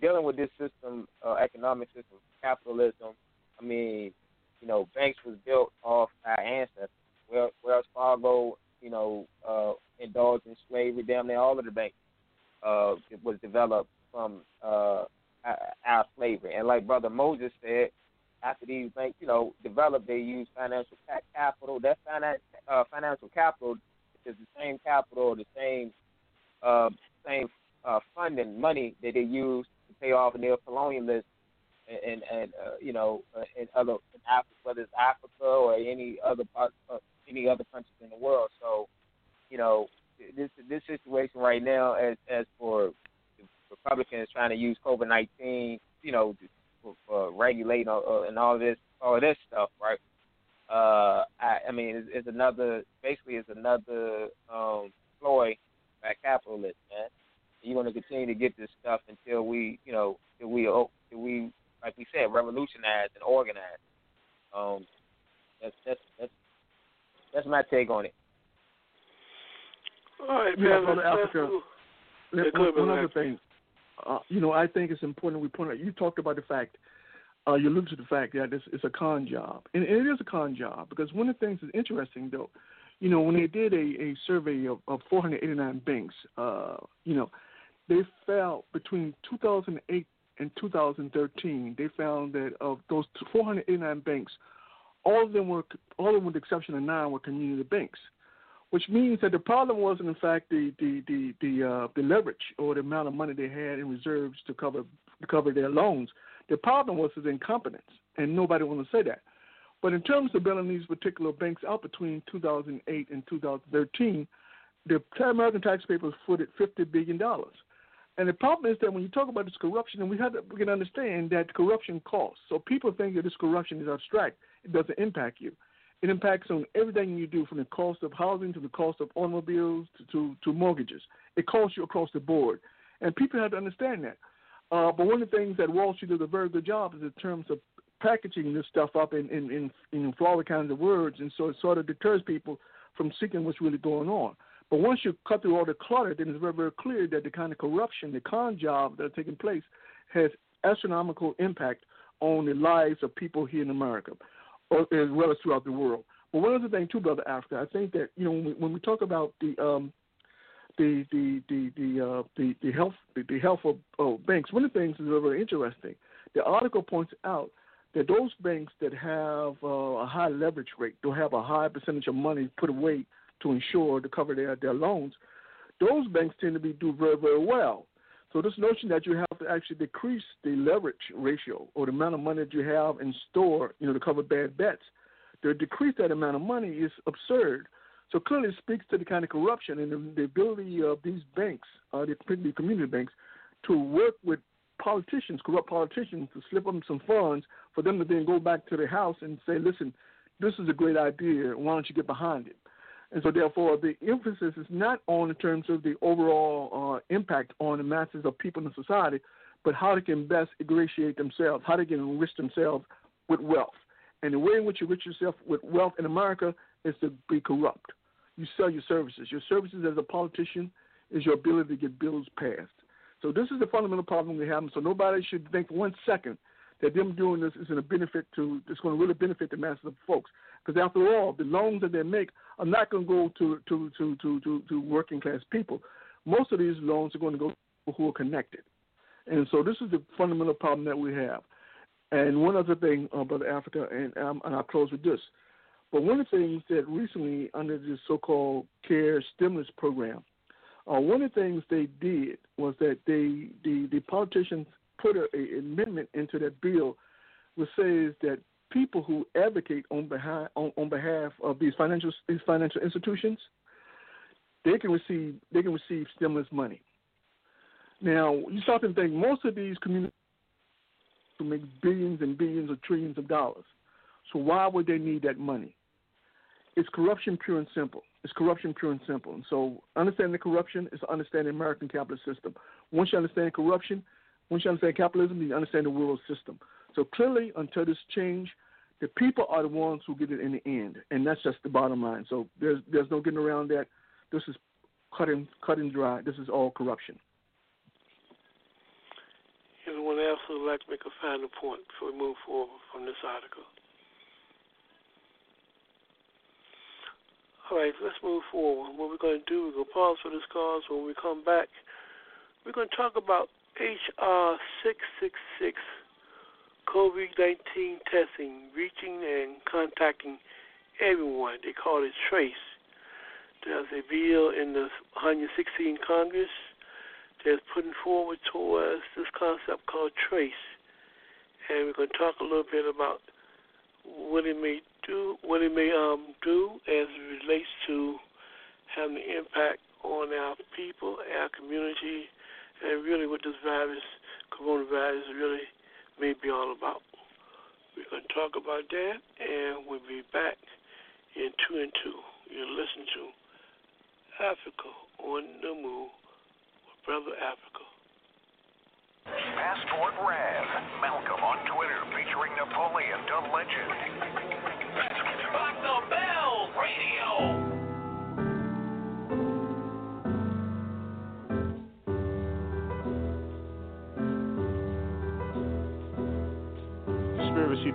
dealing with this system, uh, economic system, capitalism. I mean, you know, banks was built off our ancestors. Wells Fargo, you know, uh, indulged in slavery. Damn near all of the banks uh, was developed from uh, our slavery. And like Brother Moses said, after these banks, you know, developed, they use financial capital. That finance, uh, financial capital is the same capital, the same, uh, same uh, funding money that they use to pay off neo-colonialism and and uh, you know uh, in other in Africa, whether it's Africa or any other part, uh, any other countries in the world. So, you know, this this situation right now, as as for Republicans trying to use COVID nineteen, you know, for, for regulating uh, and all this all this stuff, right? Uh, I, I mean, it's, it's another basically it's another um, ploy by capitalists, man. You're going to continue to get this stuff until we, you know, till we, till we, like we said, revolutionize and organize. Um, that's that's that's that's my take on it. All right, man. Africa. Yeah, one, one other thing, uh, you know, I think it's important we point out. You talked about the fact, uh, you alluded to the fact that this is a con job, and, and it is a con job because one of the things that's interesting, though, you know, when they did a, a survey of, of 489 banks, uh, you know, they found between 2008 and 2013, they found that of those 489 banks, all of them were, all of them with the exception of nine, were community banks which means that the problem wasn't in fact the the the the, uh, the leverage or the amount of money they had in reserves to cover to cover their loans. The problem was his incompetence, and nobody wants to say that. But in terms of bailing these particular banks out between 2008 and 2013, the American taxpayers footed 50 billion dollars. And the problem is that when you talk about this corruption, and we have to we can understand that corruption costs. So people think that this corruption is abstract; it doesn't impact you. It impacts on everything you do, from the cost of housing to the cost of automobiles to, to, to mortgages. It costs you across the board, and people have to understand that. Uh, but one of the things that Wall Street does a very good job is in terms of packaging this stuff up in in, in, in flowery kinds of words, and so it sort of deters people from seeking what's really going on. But once you cut through all the clutter, then it's very, very clear that the kind of corruption, the con job that are taking place, has astronomical impact on the lives of people here in America as well as throughout the world. But one other thing too, brother Africa, I think that you know when we, when we talk about the um, the the the the uh, the, the health the, health of oh, banks, one of the things is very interesting. The article points out that those banks that have uh, a high leverage rate, don't have a high percentage of money put away to ensure to cover their their loans, those banks tend to be do very very well. So this notion that you have to actually decrease the leverage ratio or the amount of money that you have in store, you know, to cover bad bets, to decrease that amount of money is absurd. So clearly it speaks to the kind of corruption and the, the ability of these banks, uh, the community banks, to work with politicians, corrupt politicians, to slip them some funds for them to then go back to their house and say, listen, this is a great idea. Why don't you get behind it? And so, therefore, the emphasis is not on in terms of the overall uh, impact on the masses of people in society, but how they can best ingratiate themselves, how they can enrich themselves with wealth. And the way in which you enrich yourself with wealth in America is to be corrupt. You sell your services. Your services as a politician is your ability to get bills passed. So this is the fundamental problem we have. So nobody should think for one second that them doing this is going to benefit to it's going to really benefit the masses of folks. Because after all, the loans that they make are not going to go to to, to to to to working class people. Most of these loans are going to go to people who are connected, and so this is the fundamental problem that we have. And one other thing, uh, Brother Africa, and, um, and I'll close with this. But one of the things that recently, under this so-called CARE stimulus program, uh, one of the things they did was that they the, the politicians put an amendment into that bill which says that people who advocate on behalf on, on behalf of these financial these financial institutions they can receive they can receive stimulus money. Now you stop and think most of these communities make billions and billions or trillions of dollars. So why would they need that money? It's corruption pure and simple. It's corruption pure and simple. And so understanding the corruption is understanding the American capitalist system. Once you understand corruption, once you understand capitalism, you understand the world system. So clearly, until this change, the people are the ones who get it in the end, and that's just the bottom line. So there's there's no getting around that. This is cut and cut and dry. This is all corruption. Anyone else who would like to make a final point before we move forward from this article? All right, let's move forward. What we're going to do, we're going to pause for this cause. When we come back, we're going to talk about HR 666, COVID 19 testing, reaching and contacting everyone. They call it TRACE. There's a bill in the 116 Congress that's putting forward towards this concept called TRACE. And we're going to talk a little bit about what it may do, what it may um, do as it relates to having an impact on our people, our community, and really what this virus, coronavirus, really may be all about. We're going to talk about that, and we'll be back in two and two. You're listening to Africa on the Move with Brother Africa. Passport Rev, Malcolm on Twitter featuring Napoleon the Legend.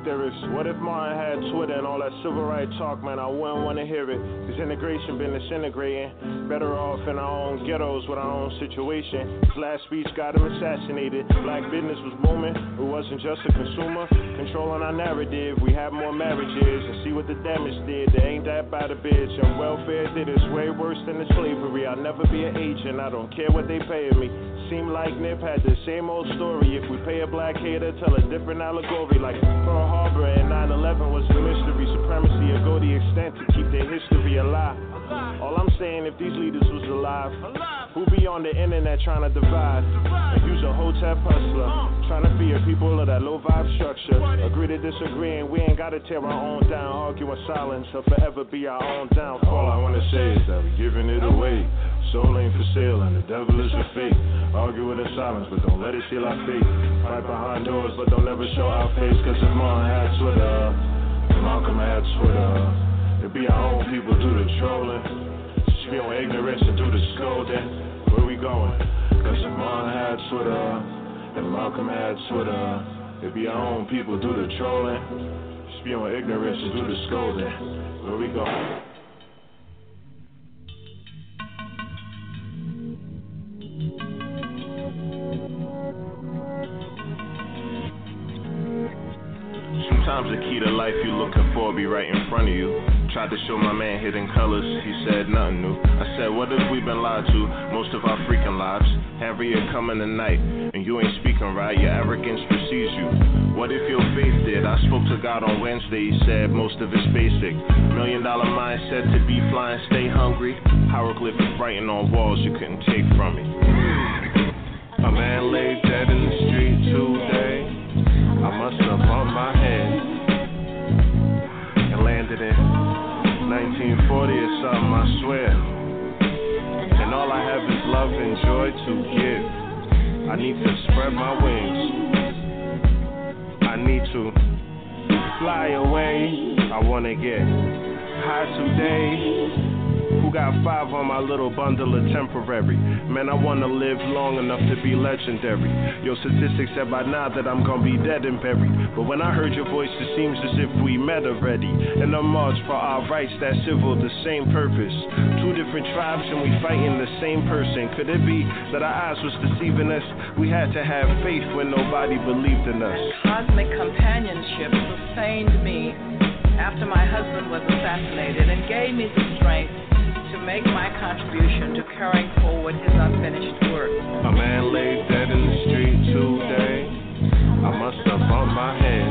Theorists. What if Martin had Twitter and all that civil rights talk, man? I wouldn't want to hear it. This integration been disintegrating. Better off in our own ghettos with our own situation. His last speech got him assassinated. Black business was booming. It wasn't just a consumer. Controlling our narrative. We have more marriages and see what the damage did. They ain't that bad a bitch. And welfare did it's way worse than the slavery. I'll never be an agent. I don't care what they paying me. Seem like Nip had the same old story. If we pay a black hater, tell a different allegory. Like Pearl Harbor and 9 11 was a mystery. Supremacy will go the extent to keep their history alive. All I'm saying, if these leaders was alive, who be on the internet trying to divide and use a hotel hustler, trying to fear people of that low vibe structure. Agree to disagree, and we ain't gotta tear our own down. Argue in silence or forever be our own downfall. All I wanna say is that we're giving it away. Soul ain't for sale, and the devil is a fake. Argue with in silence, but don't let it steal our faith. Fight behind doors, but don't ever show our face. Cause Martin had Twitter, Malcolm had Twitter. It be our own people do the trolling. Spill ignorance and do the scolding. Where we going? Cause Martin had Twitter, and Malcolm had Twitter. It be our own people do the trolling. Spewing ignorance and do the scolding. Where we going? Be right in front of you. Tried to show my man hidden colors, he said nothing new. I said, What if we been lied to most of our freaking lives? Harriet coming tonight, and you ain't speaking right, your arrogance precedes you. What if your faith did? I spoke to God on Wednesday, he said most of it's basic. Million dollar mindset to be flying, stay hungry. Hieroglyphic writing on walls you couldn't take from me. A man laid dead in the street today. I must have bumped my head landed in 1940 or something, I swear. And all I have is love and joy to give. I need to spread my wings. I need to fly away. I wanna get high today Who got five on my little bundle of temporary? Man, I wanna live long enough to be legendary. Your statistics said by now that I'm gonna be dead and buried. But when I heard your voice, it seems as if we met already. And the march for our rights, that civil, the same purpose. Two different tribes and we fighting the same person. Could it be that our eyes was deceiving us? We had to have faith when nobody believed in us. Cosmic companionship sustained me after my husband was assassinated and gave me the strength to make my contribution to carrying forward his unfinished work. A man laid dead in the street today. I must have bumped my head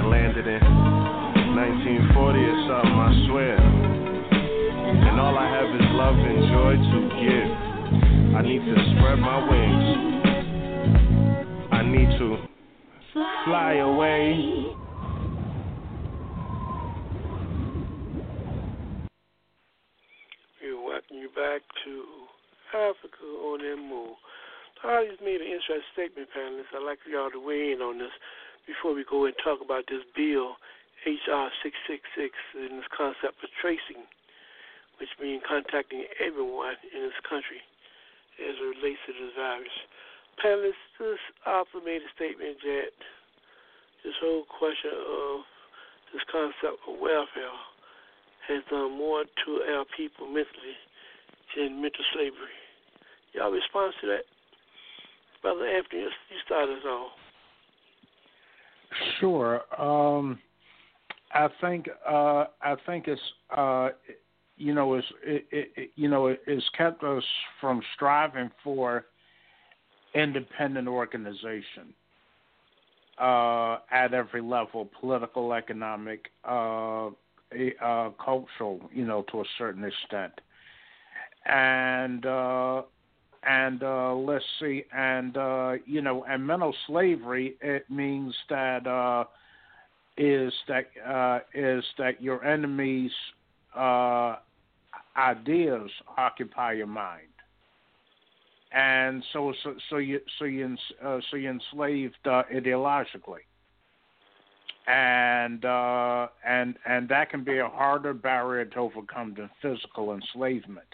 and landed in 1940 or something, I swear. And all I have is love and joy to give. I need to spread my wings. I need to fly away. Back to Africa on the Move. I just made an interesting statement, panelists. I'd like y'all to weigh in on this before we go and talk about this bill, HR 666, and this concept of tracing, which means contacting everyone in this country as it relates to this virus. Panelists, this author made a statement that this whole question of this concept of welfare has done more to our people mentally than mental slavery. Y'all respond to that? Brother Anthony, you start us off. Sure. Um, I think uh, I think it's uh, you know it's it, it, you know it's kept us from striving for independent organization uh, at every level, political, economic, uh, uh, cultural, you know, to a certain extent. And uh, and uh, let's see, and uh, you know, and mental slavery it means that uh, is that uh, is that your enemy's uh, ideas occupy your mind, and so so, so you so you uh, so you enslaved uh, ideologically and uh, and and that can be a harder barrier to overcome than physical enslavement.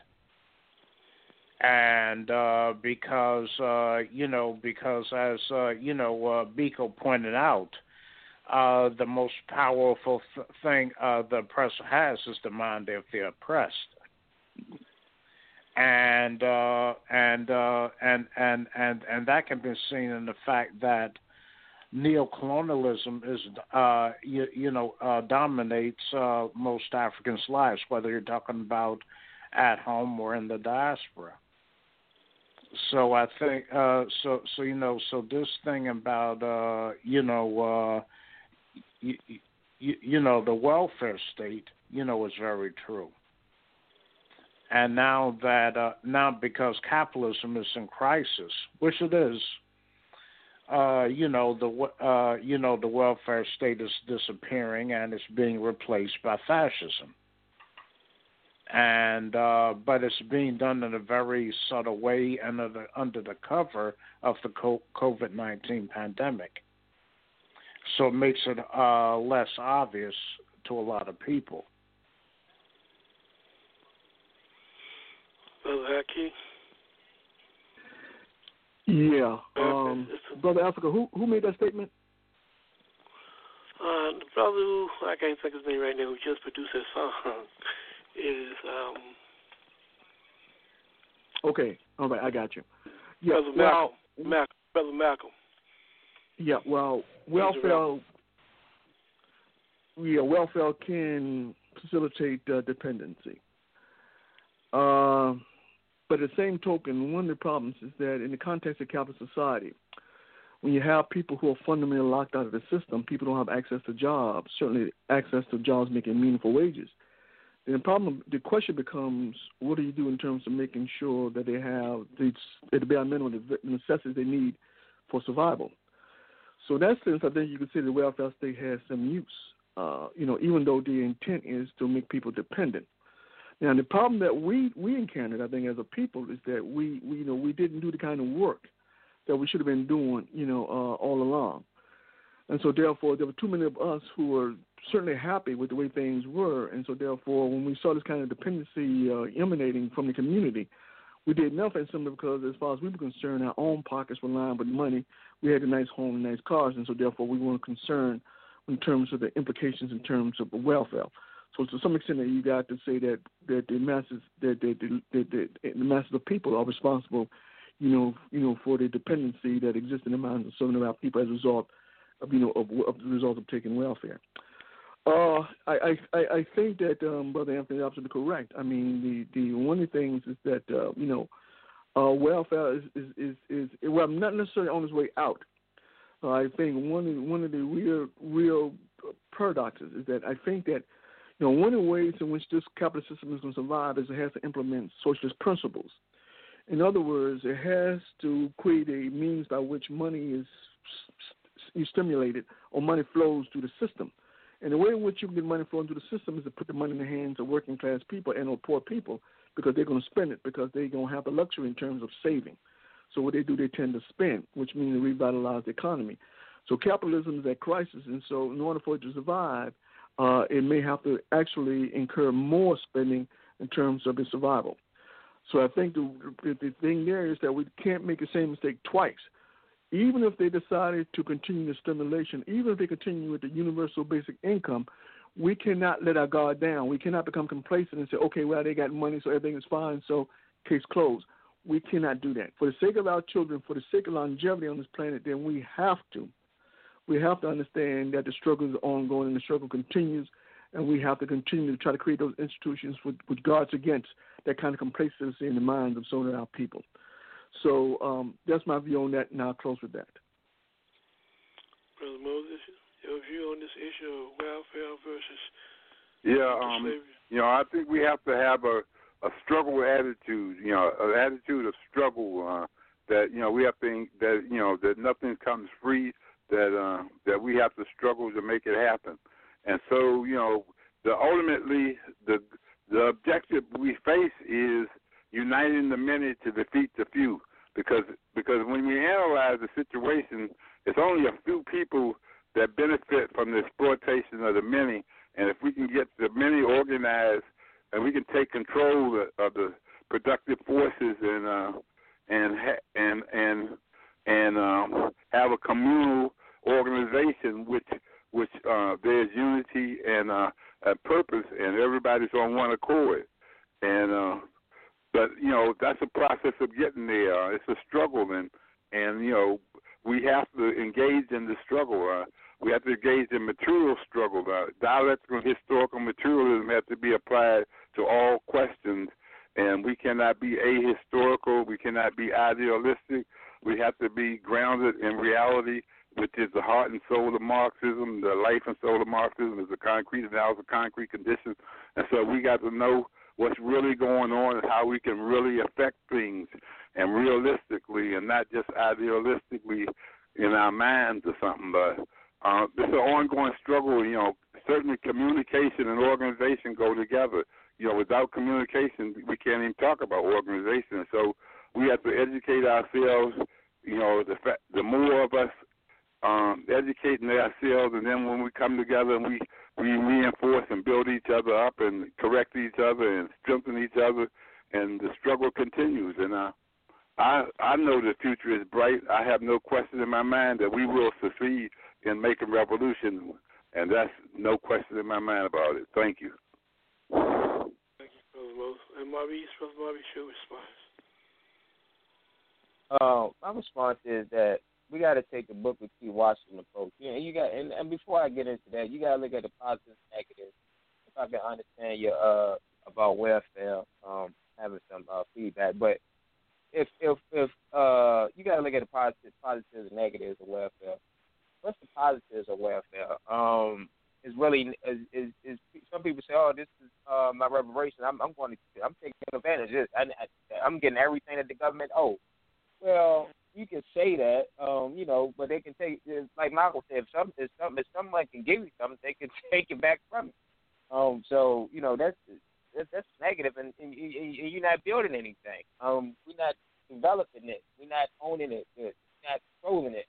And uh, because uh, you know, because as uh, you know, uh, Biko pointed out, uh, the most powerful th- thing uh, the oppressor has is the mind of the oppressed. And uh, and uh, and and and and that can be seen in the fact that neocolonialism is uh, you, you know uh, dominates uh, most Africans' lives, whether you're talking about at home or in the diaspora. So I think uh, so. So you know, so this thing about uh, you know, uh, you, you, you know, the welfare state, you know, is very true. And now that uh, now because capitalism is in crisis, which it is, uh, you know the uh, you know the welfare state is disappearing and it's being replaced by fascism. And uh, but it's being done in a very subtle way and under the, under the cover of the COVID nineteen pandemic. So it makes it uh, less obvious to a lot of people. Brother Haki. Yeah, um, brother Africa, who who made that statement? Uh, the brother who I can't think of his name right now, who just produced that song, is um. Okay, all right, I got you. Yeah, brother Malcolm, well, Malcolm, brother Malcolm. Yeah, well, welfare. Yeah, welfare can facilitate uh, dependency. Uh, but at the same token, one of the problems is that in the context of capitalist society, when you have people who are fundamentally locked out of the system, people don't have access to jobs, certainly access to jobs making meaningful wages. Then the problem, the question becomes, what do you do in terms of making sure that they have the, the bare minimum the necessities they need for survival? So in that sense, I think you could say the welfare state has some use. Uh, you know, even though the intent is to make people dependent. Now the problem that we we encountered, I think, as a people, is that we, we you know we didn't do the kind of work that we should have been doing, you know, uh, all along, and so therefore there were too many of us who were certainly happy with the way things were, and so therefore, when we saw this kind of dependency uh, emanating from the community, we did nothing simply because, as far as we were concerned, our own pockets were lined with money. We had a nice home and nice cars, and so therefore, we weren't concerned in terms of the implications in terms of welfare. So to some extent, you got to say that that the masses that the, the, the, the, the masses of people are responsible, you know, you know, for the dependency that exists in the minds of some of our people as a result of you know of, of the result of taking welfare. Uh, I, I I think that um, Brother Anthony is absolutely correct. I mean, the the one of the things is that uh, you know, uh, welfare is is, is is well not necessarily on its way out. Uh, I think one of one of the real real paradoxes is that I think that you know one of the ways in which this capitalist system is going to survive is it has to implement socialist principles. In other words, it has to create a means by which money is stimulated or money flows through the system. And the way in which you can get money flowing through the system is to put the money in the hands of working class people and or poor people because they're going to spend it because they're going to have the luxury in terms of saving. So what they do, they tend to spend, which means they revitalize the economy. So capitalism is at crisis, and so in order for it to survive, uh, it may have to actually incur more spending in terms of its survival. So I think the, the thing there is that we can't make the same mistake twice even if they decided to continue the stimulation, even if they continue with the universal basic income, we cannot let our guard down. We cannot become complacent and say, okay, well, they got money, so everything is fine, so case closed. We cannot do that. For the sake of our children, for the sake of longevity on this planet, then we have to. We have to understand that the struggle is ongoing and the struggle continues, and we have to continue to try to create those institutions with, with guards against that kind of complacency in the minds of some of our people. So um, that's my view on that, and I'll close with that. Brother Moses, your view on this issue of welfare versus yeah, um, you know, I think we have to have a a struggle attitude. You know, an attitude of struggle. Uh, that you know we have to think that you know that nothing comes free. That uh, that we have to struggle to make it happen. And so you know, the ultimately the the objective we face is uniting the many to defeat the few. Because because when we analyze the situation, it's only a few people that benefit from the exploitation of the many. And if we can get the many organized, and we can take control of the productive forces and uh, and and and and um, have a communal organization which which uh, there's unity and uh, a purpose, and everybody's on one accord. And uh, but you know that's a process of getting there. It's a struggle, and and you know we have to engage in the struggle. Uh, we have to engage in material struggle. Uh, dialectical historical materialism has to be applied to all questions, and we cannot be ahistorical. We cannot be idealistic. We have to be grounded in reality, which is the heart and soul of Marxism. The life and soul of Marxism is the concrete analysis of concrete conditions, and so we got to know what's really going on and how we can really affect things and realistically and not just idealistically in our minds or something. But uh, this is an ongoing struggle. You know, certainly communication and organization go together. You know, without communication, we can't even talk about organization. So we have to educate ourselves. You know, the fa- the more of us um, educating ourselves, and then when we come together and we we reinforce and build each other up and correct each other and strengthen each other, and the struggle continues. And uh, I I know the future is bright. I have no question in my mind that we will succeed in making revolution, and that's no question in my mind about it. Thank you. Thank you, Brother Moses. And Maurice, Brother Maurice, your response. Uh, my response is that we got to take the Booker T. Washington approach. Know, you got, and, and before I get into that, you got to look at the positives and negatives. If I can understand your uh about welfare, um, having some uh, feedback, but if if if uh you got to look at the positives, positives and negatives of welfare. What's the positives of welfare? Um, is really is, is is some people say, oh, this is uh my reparation. I'm I'm going to I'm taking advantage. of it. I, I, I'm getting everything that the government owes. Well, you can say that, um, you know, but they can take like Michael said, if some if some if someone can give you something, they can take it back from you. Um, so you know that's that's, that's negative, and, and, and you're not building anything. Um, we're not developing it. We're not owning it. We're not controlling it.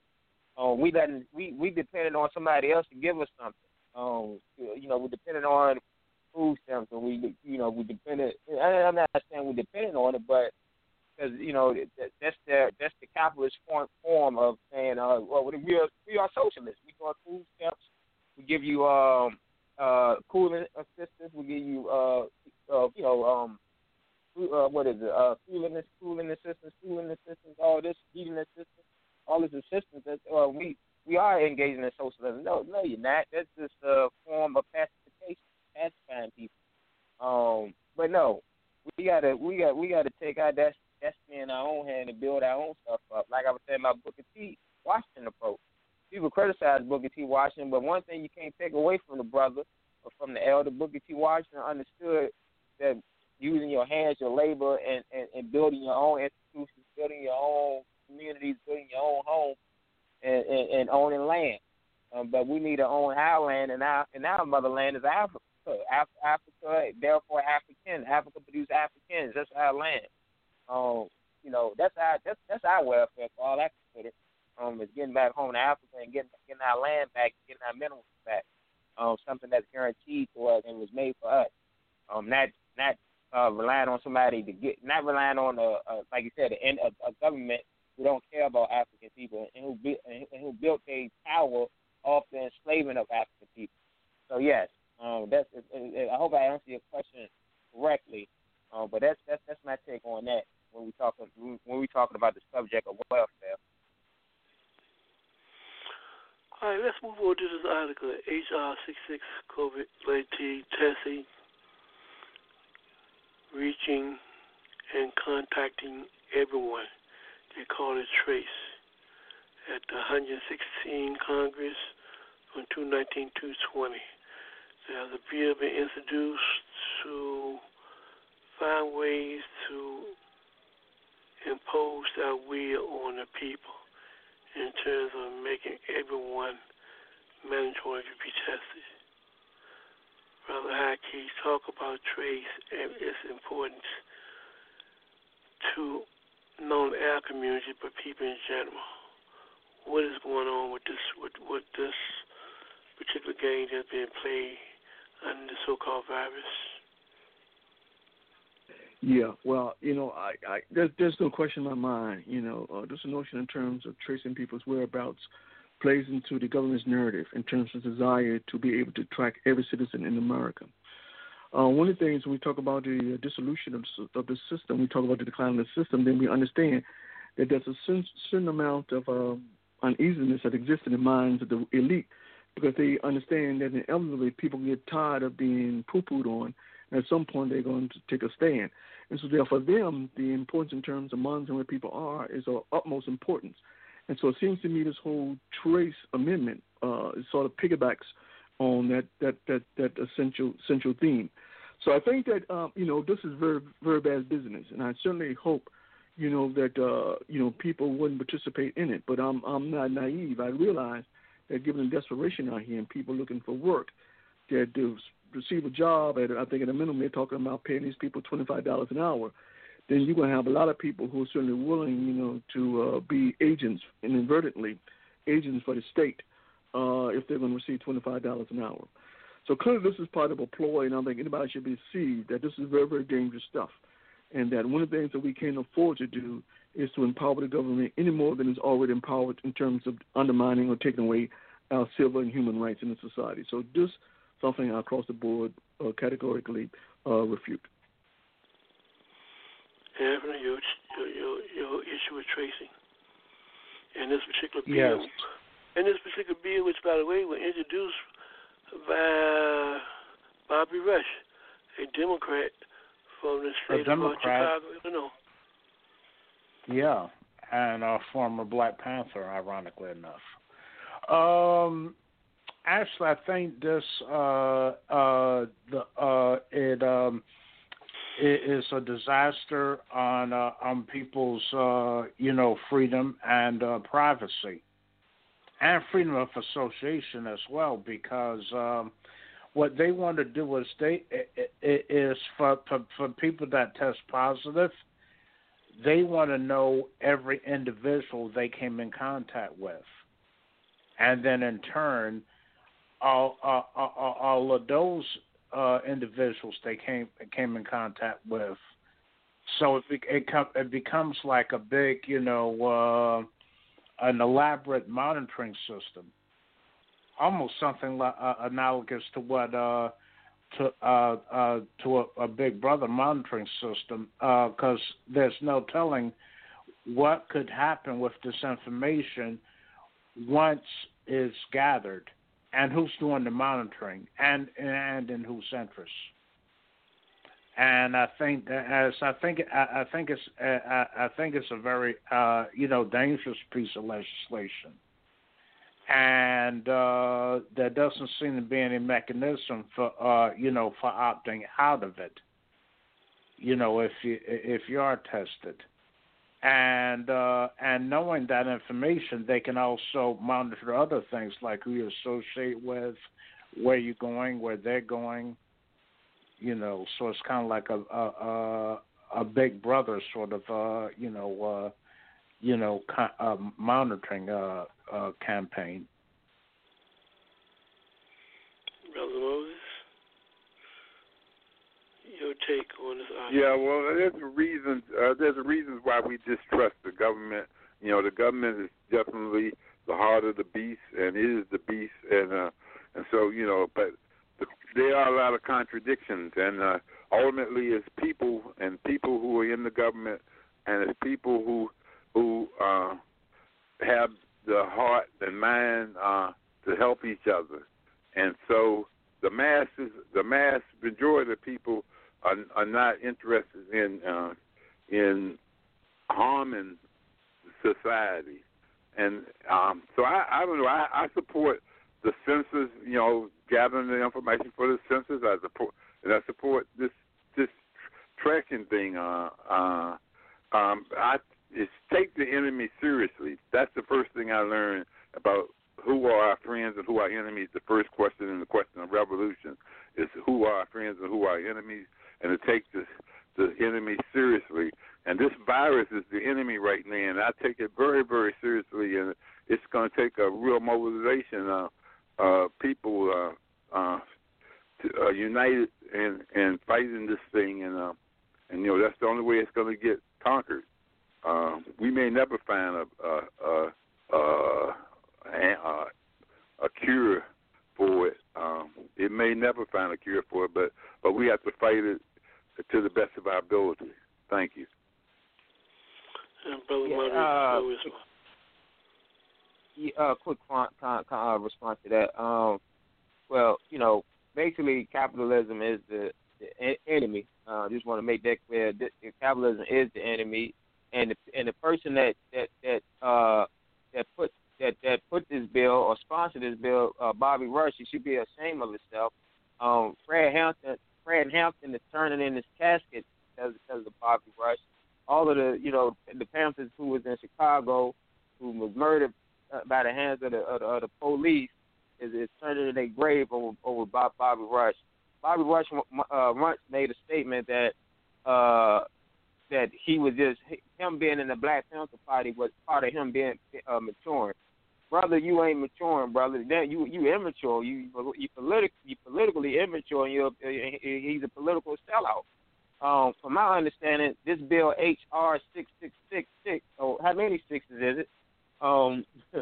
Um, we letting we we depending on somebody else to give us something. Um, you know, we're dependent on food stamps, and we, you know, we dependent. I'm not saying we're dependent on it, but because you know that, that's the that's the capitalist form form of saying, uh, well, we are we are socialists. We doing food stamps. We give you um uh cooling assistance. We give you uh, uh you know um uh, what is it uh cooling cooling assistance, cooling assistance, all this heating assistance, all this assistance. That uh, we we are engaging in socialism. No, no, you're not. That's just a form of pacification, pacifying people. Um, but no, we gotta we got we gotta take our destiny in our own hand and build our own stuff up. Like I was saying about Booker T. Washington approach. People criticize Booker T. Washington, but one thing you can't take away from the brother or from the elder Booker T. Washington understood that using your hands, your labor, and, and, and building your own institutions, building your own communities, building your own home, and, and, and owning land. Um, but we need to own our land, and our and our motherland is Africa. Af- Africa, therefore African. Africa produces Africans. That's our land. Um, you know, that's our that's that's our welfare for all consider. Um, is getting back home to Africa and getting getting our land back, getting our minerals back. Um, something that's guaranteed to us and was made for us. Um, not not uh, relying on somebody to get, not relying on a, a like you said, a, a, a government who don't care about African people and who be, and who built a power off the enslavement of African people. So yes, um, that's. I hope I answered your question correctly. Um, but that's that's that's my take on that when we talk when we talking about the subject of welfare. All right, let's move on to this article. HR 66 COVID 19 testing, reaching and contacting everyone they call it TRACE at the 116 Congress from 219 220. There's a bill been introduced to find ways to impose their will on the people in terms of making everyone mandatory to be tested. Brother Haki, talk about trace and its importance to not only our community but people in general. What is going on with this with, with this particular game that's being played under the so-called virus? Yeah, well, you know, I, I there's there's no question in my mind. You know, uh, a notion in terms of tracing people's whereabouts plays into the government's narrative in terms of desire to be able to track every citizen in America. Uh, one of the things when we talk about the dissolution of, of the system, we talk about the decline of the system, then we understand that there's a certain amount of uh, uneasiness that exists in the minds of the elite because they understand that inevitably people get tired of being poo-pooed on. At some point, they're going to take a stand. And so, therefore, for them, the importance in terms of monitoring where people are is of utmost importance. And so, it seems to me this whole trace amendment uh, sort of piggybacks on that that that that essential essential theme. So I think that um, you know this is very very bad business, and I certainly hope you know that uh, you know people wouldn't participate in it. But I'm I'm not naive. I realize that given the desperation out here and people looking for work, that to receive a job at I think at a minimum they're talking about paying these people twenty five dollars an hour. Then you're going to have a lot of people who are certainly willing, you know, to uh, be agents inadvertently, agents for the state uh, if they're going to receive $25 an hour. So clearly, this is part of a ploy, and I think anybody should be deceived that this is very, very dangerous stuff, and that one of the things that we can't afford to do is to empower the government any more than is already empowered in terms of undermining or taking away our civil and human rights in the society. So this something across the board uh, categorically uh, refute. Anthony, your, your, your issue with tracing and this particular bill. Yes. And this particular bill, which by the way was introduced by Bobby Rush, a Democrat from the state a of Democrat. Chicago, Illinois. Yeah, and a former Black Panther, ironically enough. Um, actually, I think this uh, uh, the uh, it um, it is a disaster on uh, on people's uh, you know freedom and uh, privacy and freedom of association as well because um, what they want to do is they is for, for for people that test positive they want to know every individual they came in contact with. And then in turn all all, all of those uh, individuals they came came in contact with. So it it, it becomes like a big, you know, uh, an elaborate monitoring system, almost something like, uh, analogous to what uh, to uh, uh, to a, a Big Brother monitoring system, because uh, there's no telling what could happen with this information once it's gathered and who's doing the monitoring and and in whose interest. And I think as I think I, I think it's I, I think it's a very uh, you know dangerous piece of legislation, and uh, there doesn't seem to be any mechanism for uh, you know for opting out of it. You know if you if you are tested and uh, and knowing that information, they can also monitor other things like who you associate with, where you're going, where they're going. You know, so it's kind of like a a, a, a big brother sort of uh, you know uh, you know uh, monitoring uh, uh, campaign. Brother Moses take on this? Yeah, well, there's a reason. Uh, there's a reasons why we distrust the government. You know, the government is definitely the heart of the beast, and it is the beast, and uh, and so you know, but the, there are a lot of contradictions, and uh, ultimately, it's people and people who are in the government, and it's people who who uh, have the heart and mind uh, to help each other, and so the masses, the mass majority of people are, are not interested in uh, in harming society, and um, so I, I don't know. I, I support the census. You know, gathering the information for the census. I support and I support this this tracking thing. Uh, uh, um, I it's take the enemy seriously. That's the first thing I learned about who are our friends and who are enemies. The first question in the question of revolution is who are our friends and who are our enemies and to take the the enemy seriously. And this virus is the enemy right now, and I take it very, very seriously. And it's going to take a real mobilization of uh, people uh, uh, to, uh, united and and fighting this thing. And uh, and you know that's the only way it's going to get conquered. Uh, we may never find a a, a, a, a, a cure for it. Um, it may never find a cure for it, but but we have to fight it to the best of our ability. Thank you. And Brother yeah, uh, yeah, uh, quick con, con, con, uh, response to that. Um, well, you know, basically, capitalism is the, the enemy. I uh, just want to make that clear. Capitalism is the enemy, and the, and the person that that that uh, that put that that put this bill or sponsored this bill, uh, Bobby Rush, he should be ashamed of himself. Um, Fred Hampton Fred Hampton is turning in his casket because, because of Bobby Rush. All of the, you know, the Panthers who was in Chicago, who was murdered uh, by the hands of the, of the, of the police, is, is turning in their grave over, over Bob, Bobby Rush. Bobby Rush uh, once made a statement that uh, that he was just him being in the Black Panther Party was part of him being uh, maturing brother, you ain't maturing, brother. Then you you immature. You you politic you politically immature, and you're he's a political sellout. Um, from my understanding, this bill HR six six six six. Oh, how many sixes is it? Um,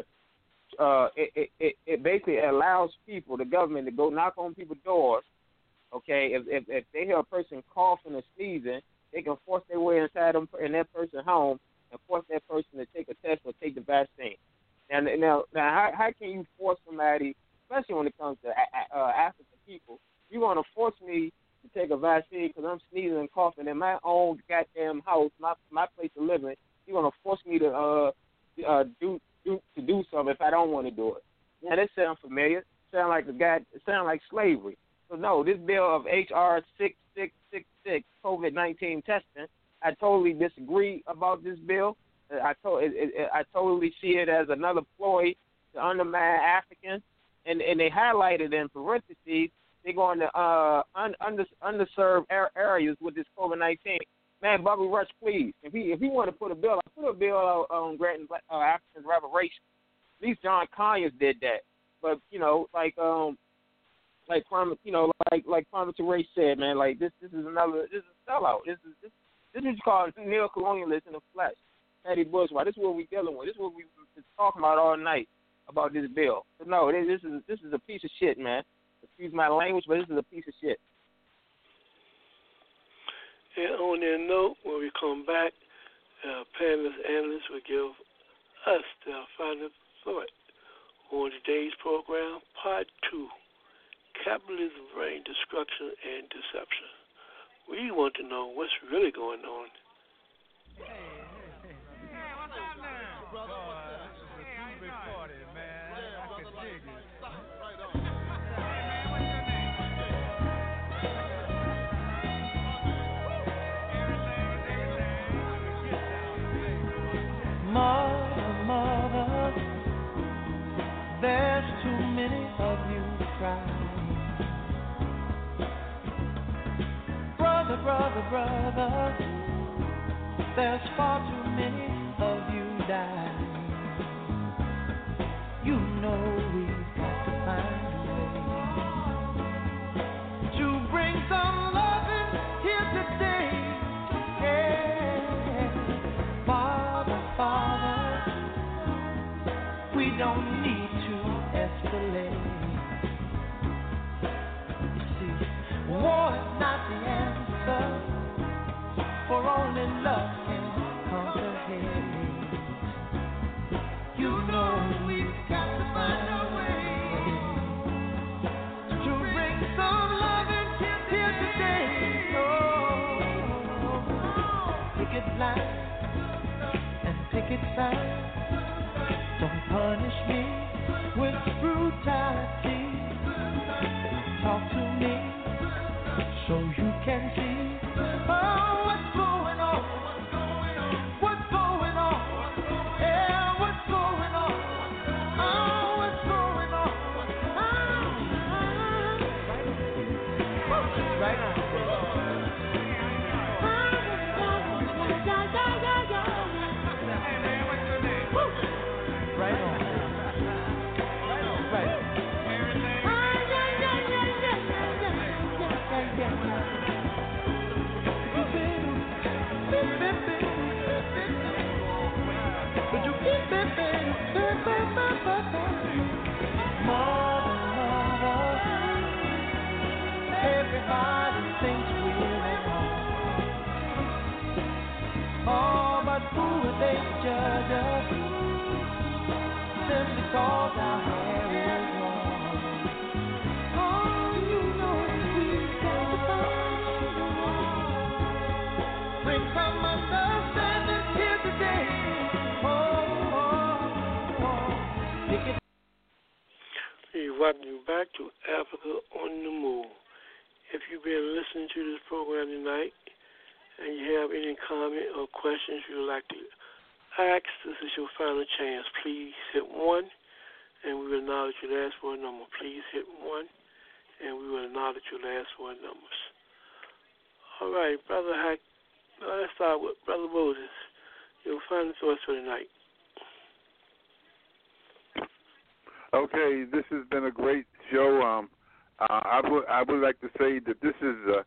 uh, it, it it basically allows people, the government, to go knock on people's doors. Okay, if if, if they hear a person coughing or sneezing, they can force their way inside them in that person's home and force that person to take a test or take the vaccine. Now, now, now, how, how can you force somebody, especially when it comes to uh, African people, you want to force me to take a vaccine because I'm sneezing and coughing in my own goddamn house, my my place of living. You want to force me to uh uh do do to do something if I don't want to do it. Now that sounds familiar. Sound like the guy. It sound like slavery. So no, this bill of HR six six six six COVID nineteen testing. I totally disagree about this bill. I to, it, it, I totally see it as another ploy to undermine Africans, and and they highlighted in parentheses they're going to uh un, under, underserved areas with this COVID nineteen. Man, Bobby Rush, please, if he if he want to put a bill, I put a bill on granting uh, Africans reparations. At least John Conyers did that. But you know, like um, like you know, like like Kwame Ture said, man, like this this is another this is a sellout. This is this this is called neo-colonialist in the flesh. Teddy Bourgeois. This is what we're dealing with. This is what we've been talking about all night about this bill. But no, this, this is this is a piece of shit, man. Excuse my language, but this is a piece of shit. And on that note, when we come back, uh, panelists, analysts will give us their final thought on today's program, Part 2 Capitalism, Brain Destruction, and Deception. We want to know what's really going on. Mother, Brother, there's far too many of you dying. Punish me with brutality. Talk to me welcome you back to Africa on the Move. If you've been listening to this program tonight and you have any comment or questions you would like to ask, this is your final chance. Please hit one and we will acknowledge your last four number. Please hit one and we will acknowledge your last four numbers. All right, Brother Hack. Let's start with Brother Moses. Your final thoughts for tonight. Okay, this has been a great show. Um, uh, I would I would like to say that this is uh,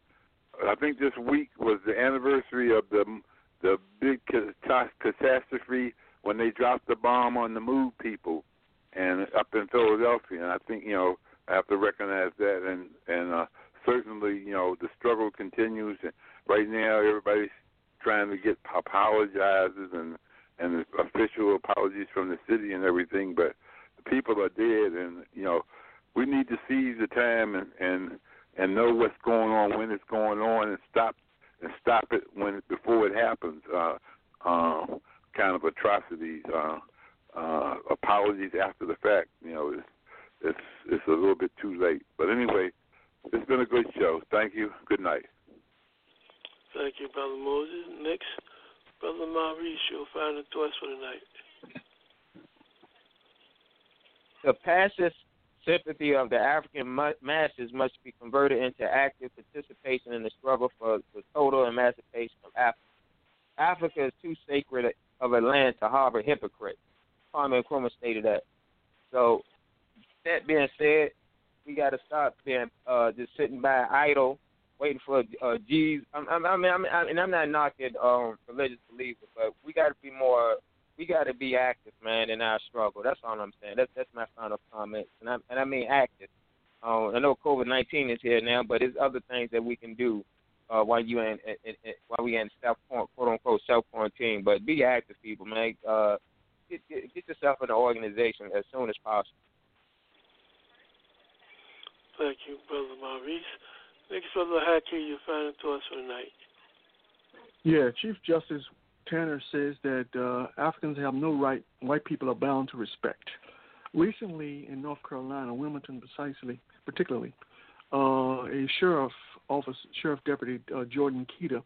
I think this week was the anniversary of the the big catastrophe when they dropped the bomb on the Move people and up in Philadelphia. And I think you know I have to recognize that and and uh, certainly you know the struggle continues. And right now everybody's trying to get apologizes and and official apologies from the city and everything, but the people are dead, and you know need to seize the time and and and know what's going on when it's going on and stop and stop it when before it happens. Uh, uh, kind of atrocities, uh, uh, apologies after the fact. You know, it's it's it's a little bit too late. But anyway, it's been a good show. Thank you. Good night. Thank you, Brother Moses. Next, Brother Maurice, your final thoughts for tonight. The passive sympathy of the African masses must be converted into active participation in the struggle for the total emancipation of Africa. Africa is too sacred of a land to harbor hypocrites. Kwame Nkrumah stated that. So, that being said, we got to stop being uh, just sitting by idle, waiting for uh, G's. I, I, mean, I mean, I, and I'm not knocking um, religious believers, but we got to be more. We got to be active, man, in our struggle. That's all I'm saying. That's that's my final comment, and I and I mean active. Uh, I know COVID nineteen is here now, but there's other things that we can do uh, while you in, in, in while we in self quote unquote self quarantine. But be active, people, man. Uh, get, get get yourself in an organization as soon as possible. Thank you, Brother Maurice. Next, Brother Haki, your final thoughts for tonight. Yeah, Chief Justice Taney says that uh, Africans have no right, white people are bound to respect. Recently in North Carolina, Wilmington precisely, particularly, uh, a sheriff office, sheriff deputy uh, Jordan Keita,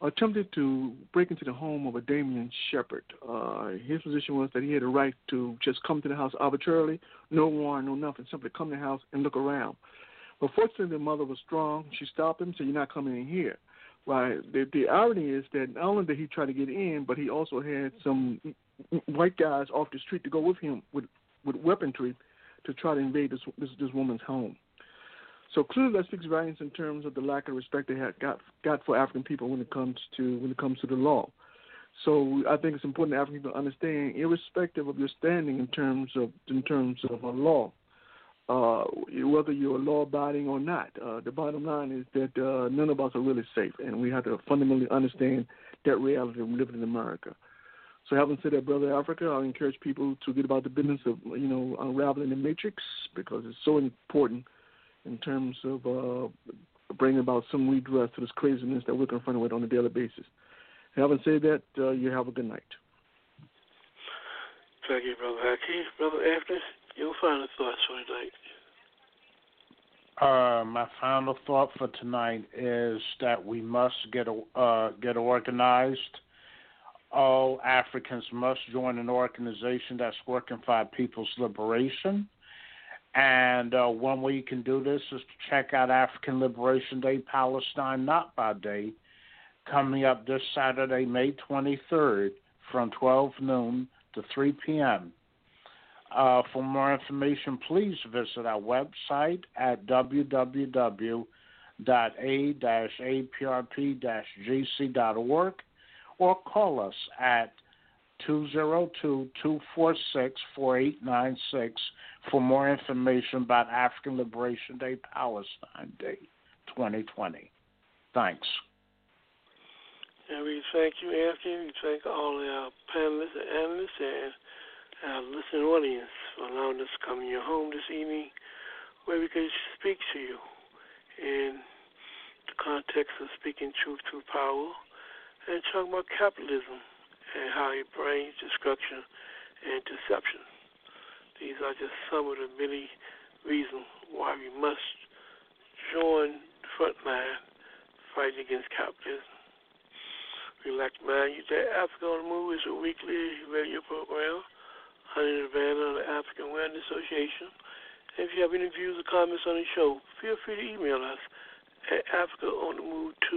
attempted to break into the home of a Damien Shepherd. Uh, his position was that he had a right to just come to the house arbitrarily, no warrant, no nothing, simply come to the house and look around. But fortunately, the mother was strong. She stopped him, said, "You're not coming in here." Right. The, the irony is that not only did he try to get in, but he also had some white guys off the street to go with him with with weaponry to try to invade this this, this woman's home. So clearly, that speaks volumes in terms of the lack of respect they had got got for African people when it comes to when it comes to the law. So I think it's important that African people understand, irrespective of your standing in terms of in terms of law, uh, whether you're law-abiding or not. Uh, the bottom line is that uh, none of us are really safe, and we have to fundamentally understand that reality of living in America. So, having said that, brother Africa, I encourage people to get about the business of you know unraveling the matrix because it's so important in terms of uh, bringing about some redress to this craziness that we're confronted with on a daily basis. Having said that, uh, you have a good night. Thank you, Brother Haki. Brother Anthony, your final thoughts for tonight. Uh, my final thought for tonight is that we must get uh, get organized. All Africans must join an organization that's working for people's liberation. And uh, one way you can do this is to check out African Liberation Day Palestine Nakba Day, coming up this Saturday, May 23rd, from 12 noon to 3 p.m. Uh, for more information, please visit our website at www.a-aprp-gc.org or call us at 202-246-4896 for more information about African Liberation Day Palestine Day 2020. Thanks. And we thank you, Anthony. We thank all our panelists and analysts and our listening audience for allowing us to come your home this evening where we could speak to you in the context of speaking truth to power and talking about capitalism and how it brings destruction and deception. These are just some of the many reasons why we must join the front line fighting against capitalism. We'd like to remind you that Africa on the Move is a weekly radio program the banner of the African Awareness Association. And if you have any views or comments on the show, feel free to email us at africaonthemove2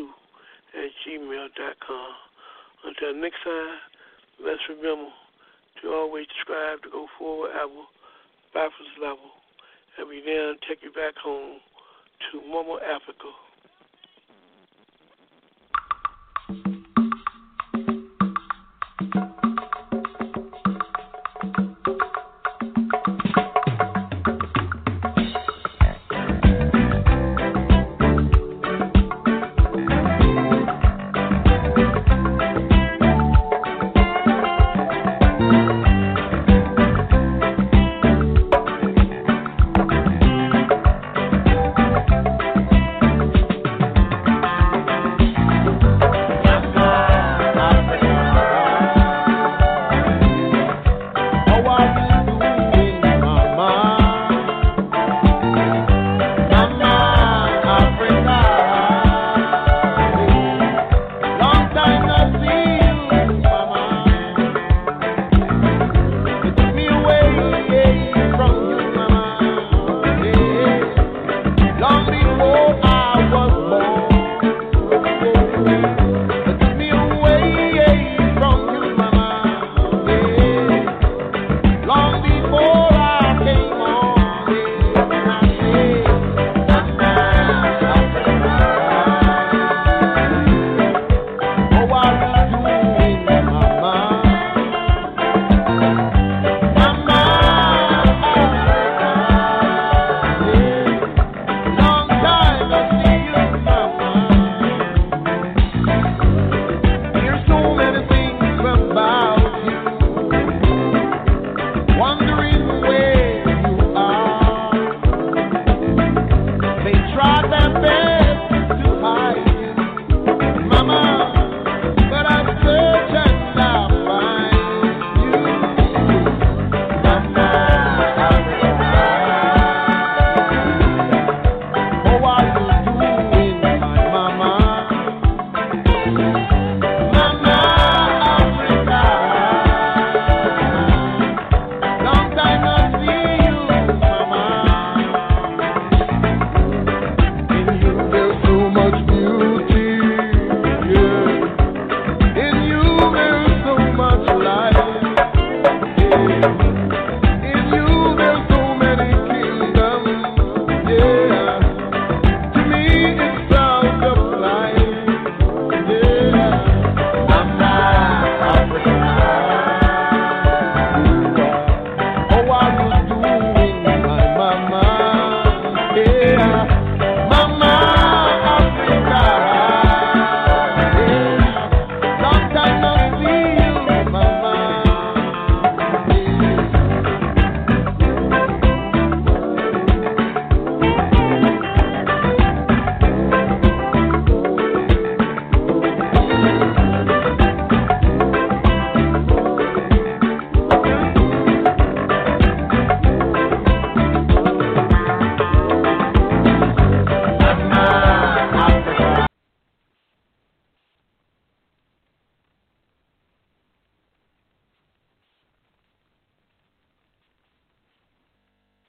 at gmail.com. Until next time, let's remember to always strive to go forward at a backwards level. And we now take you back home to Mama Africa.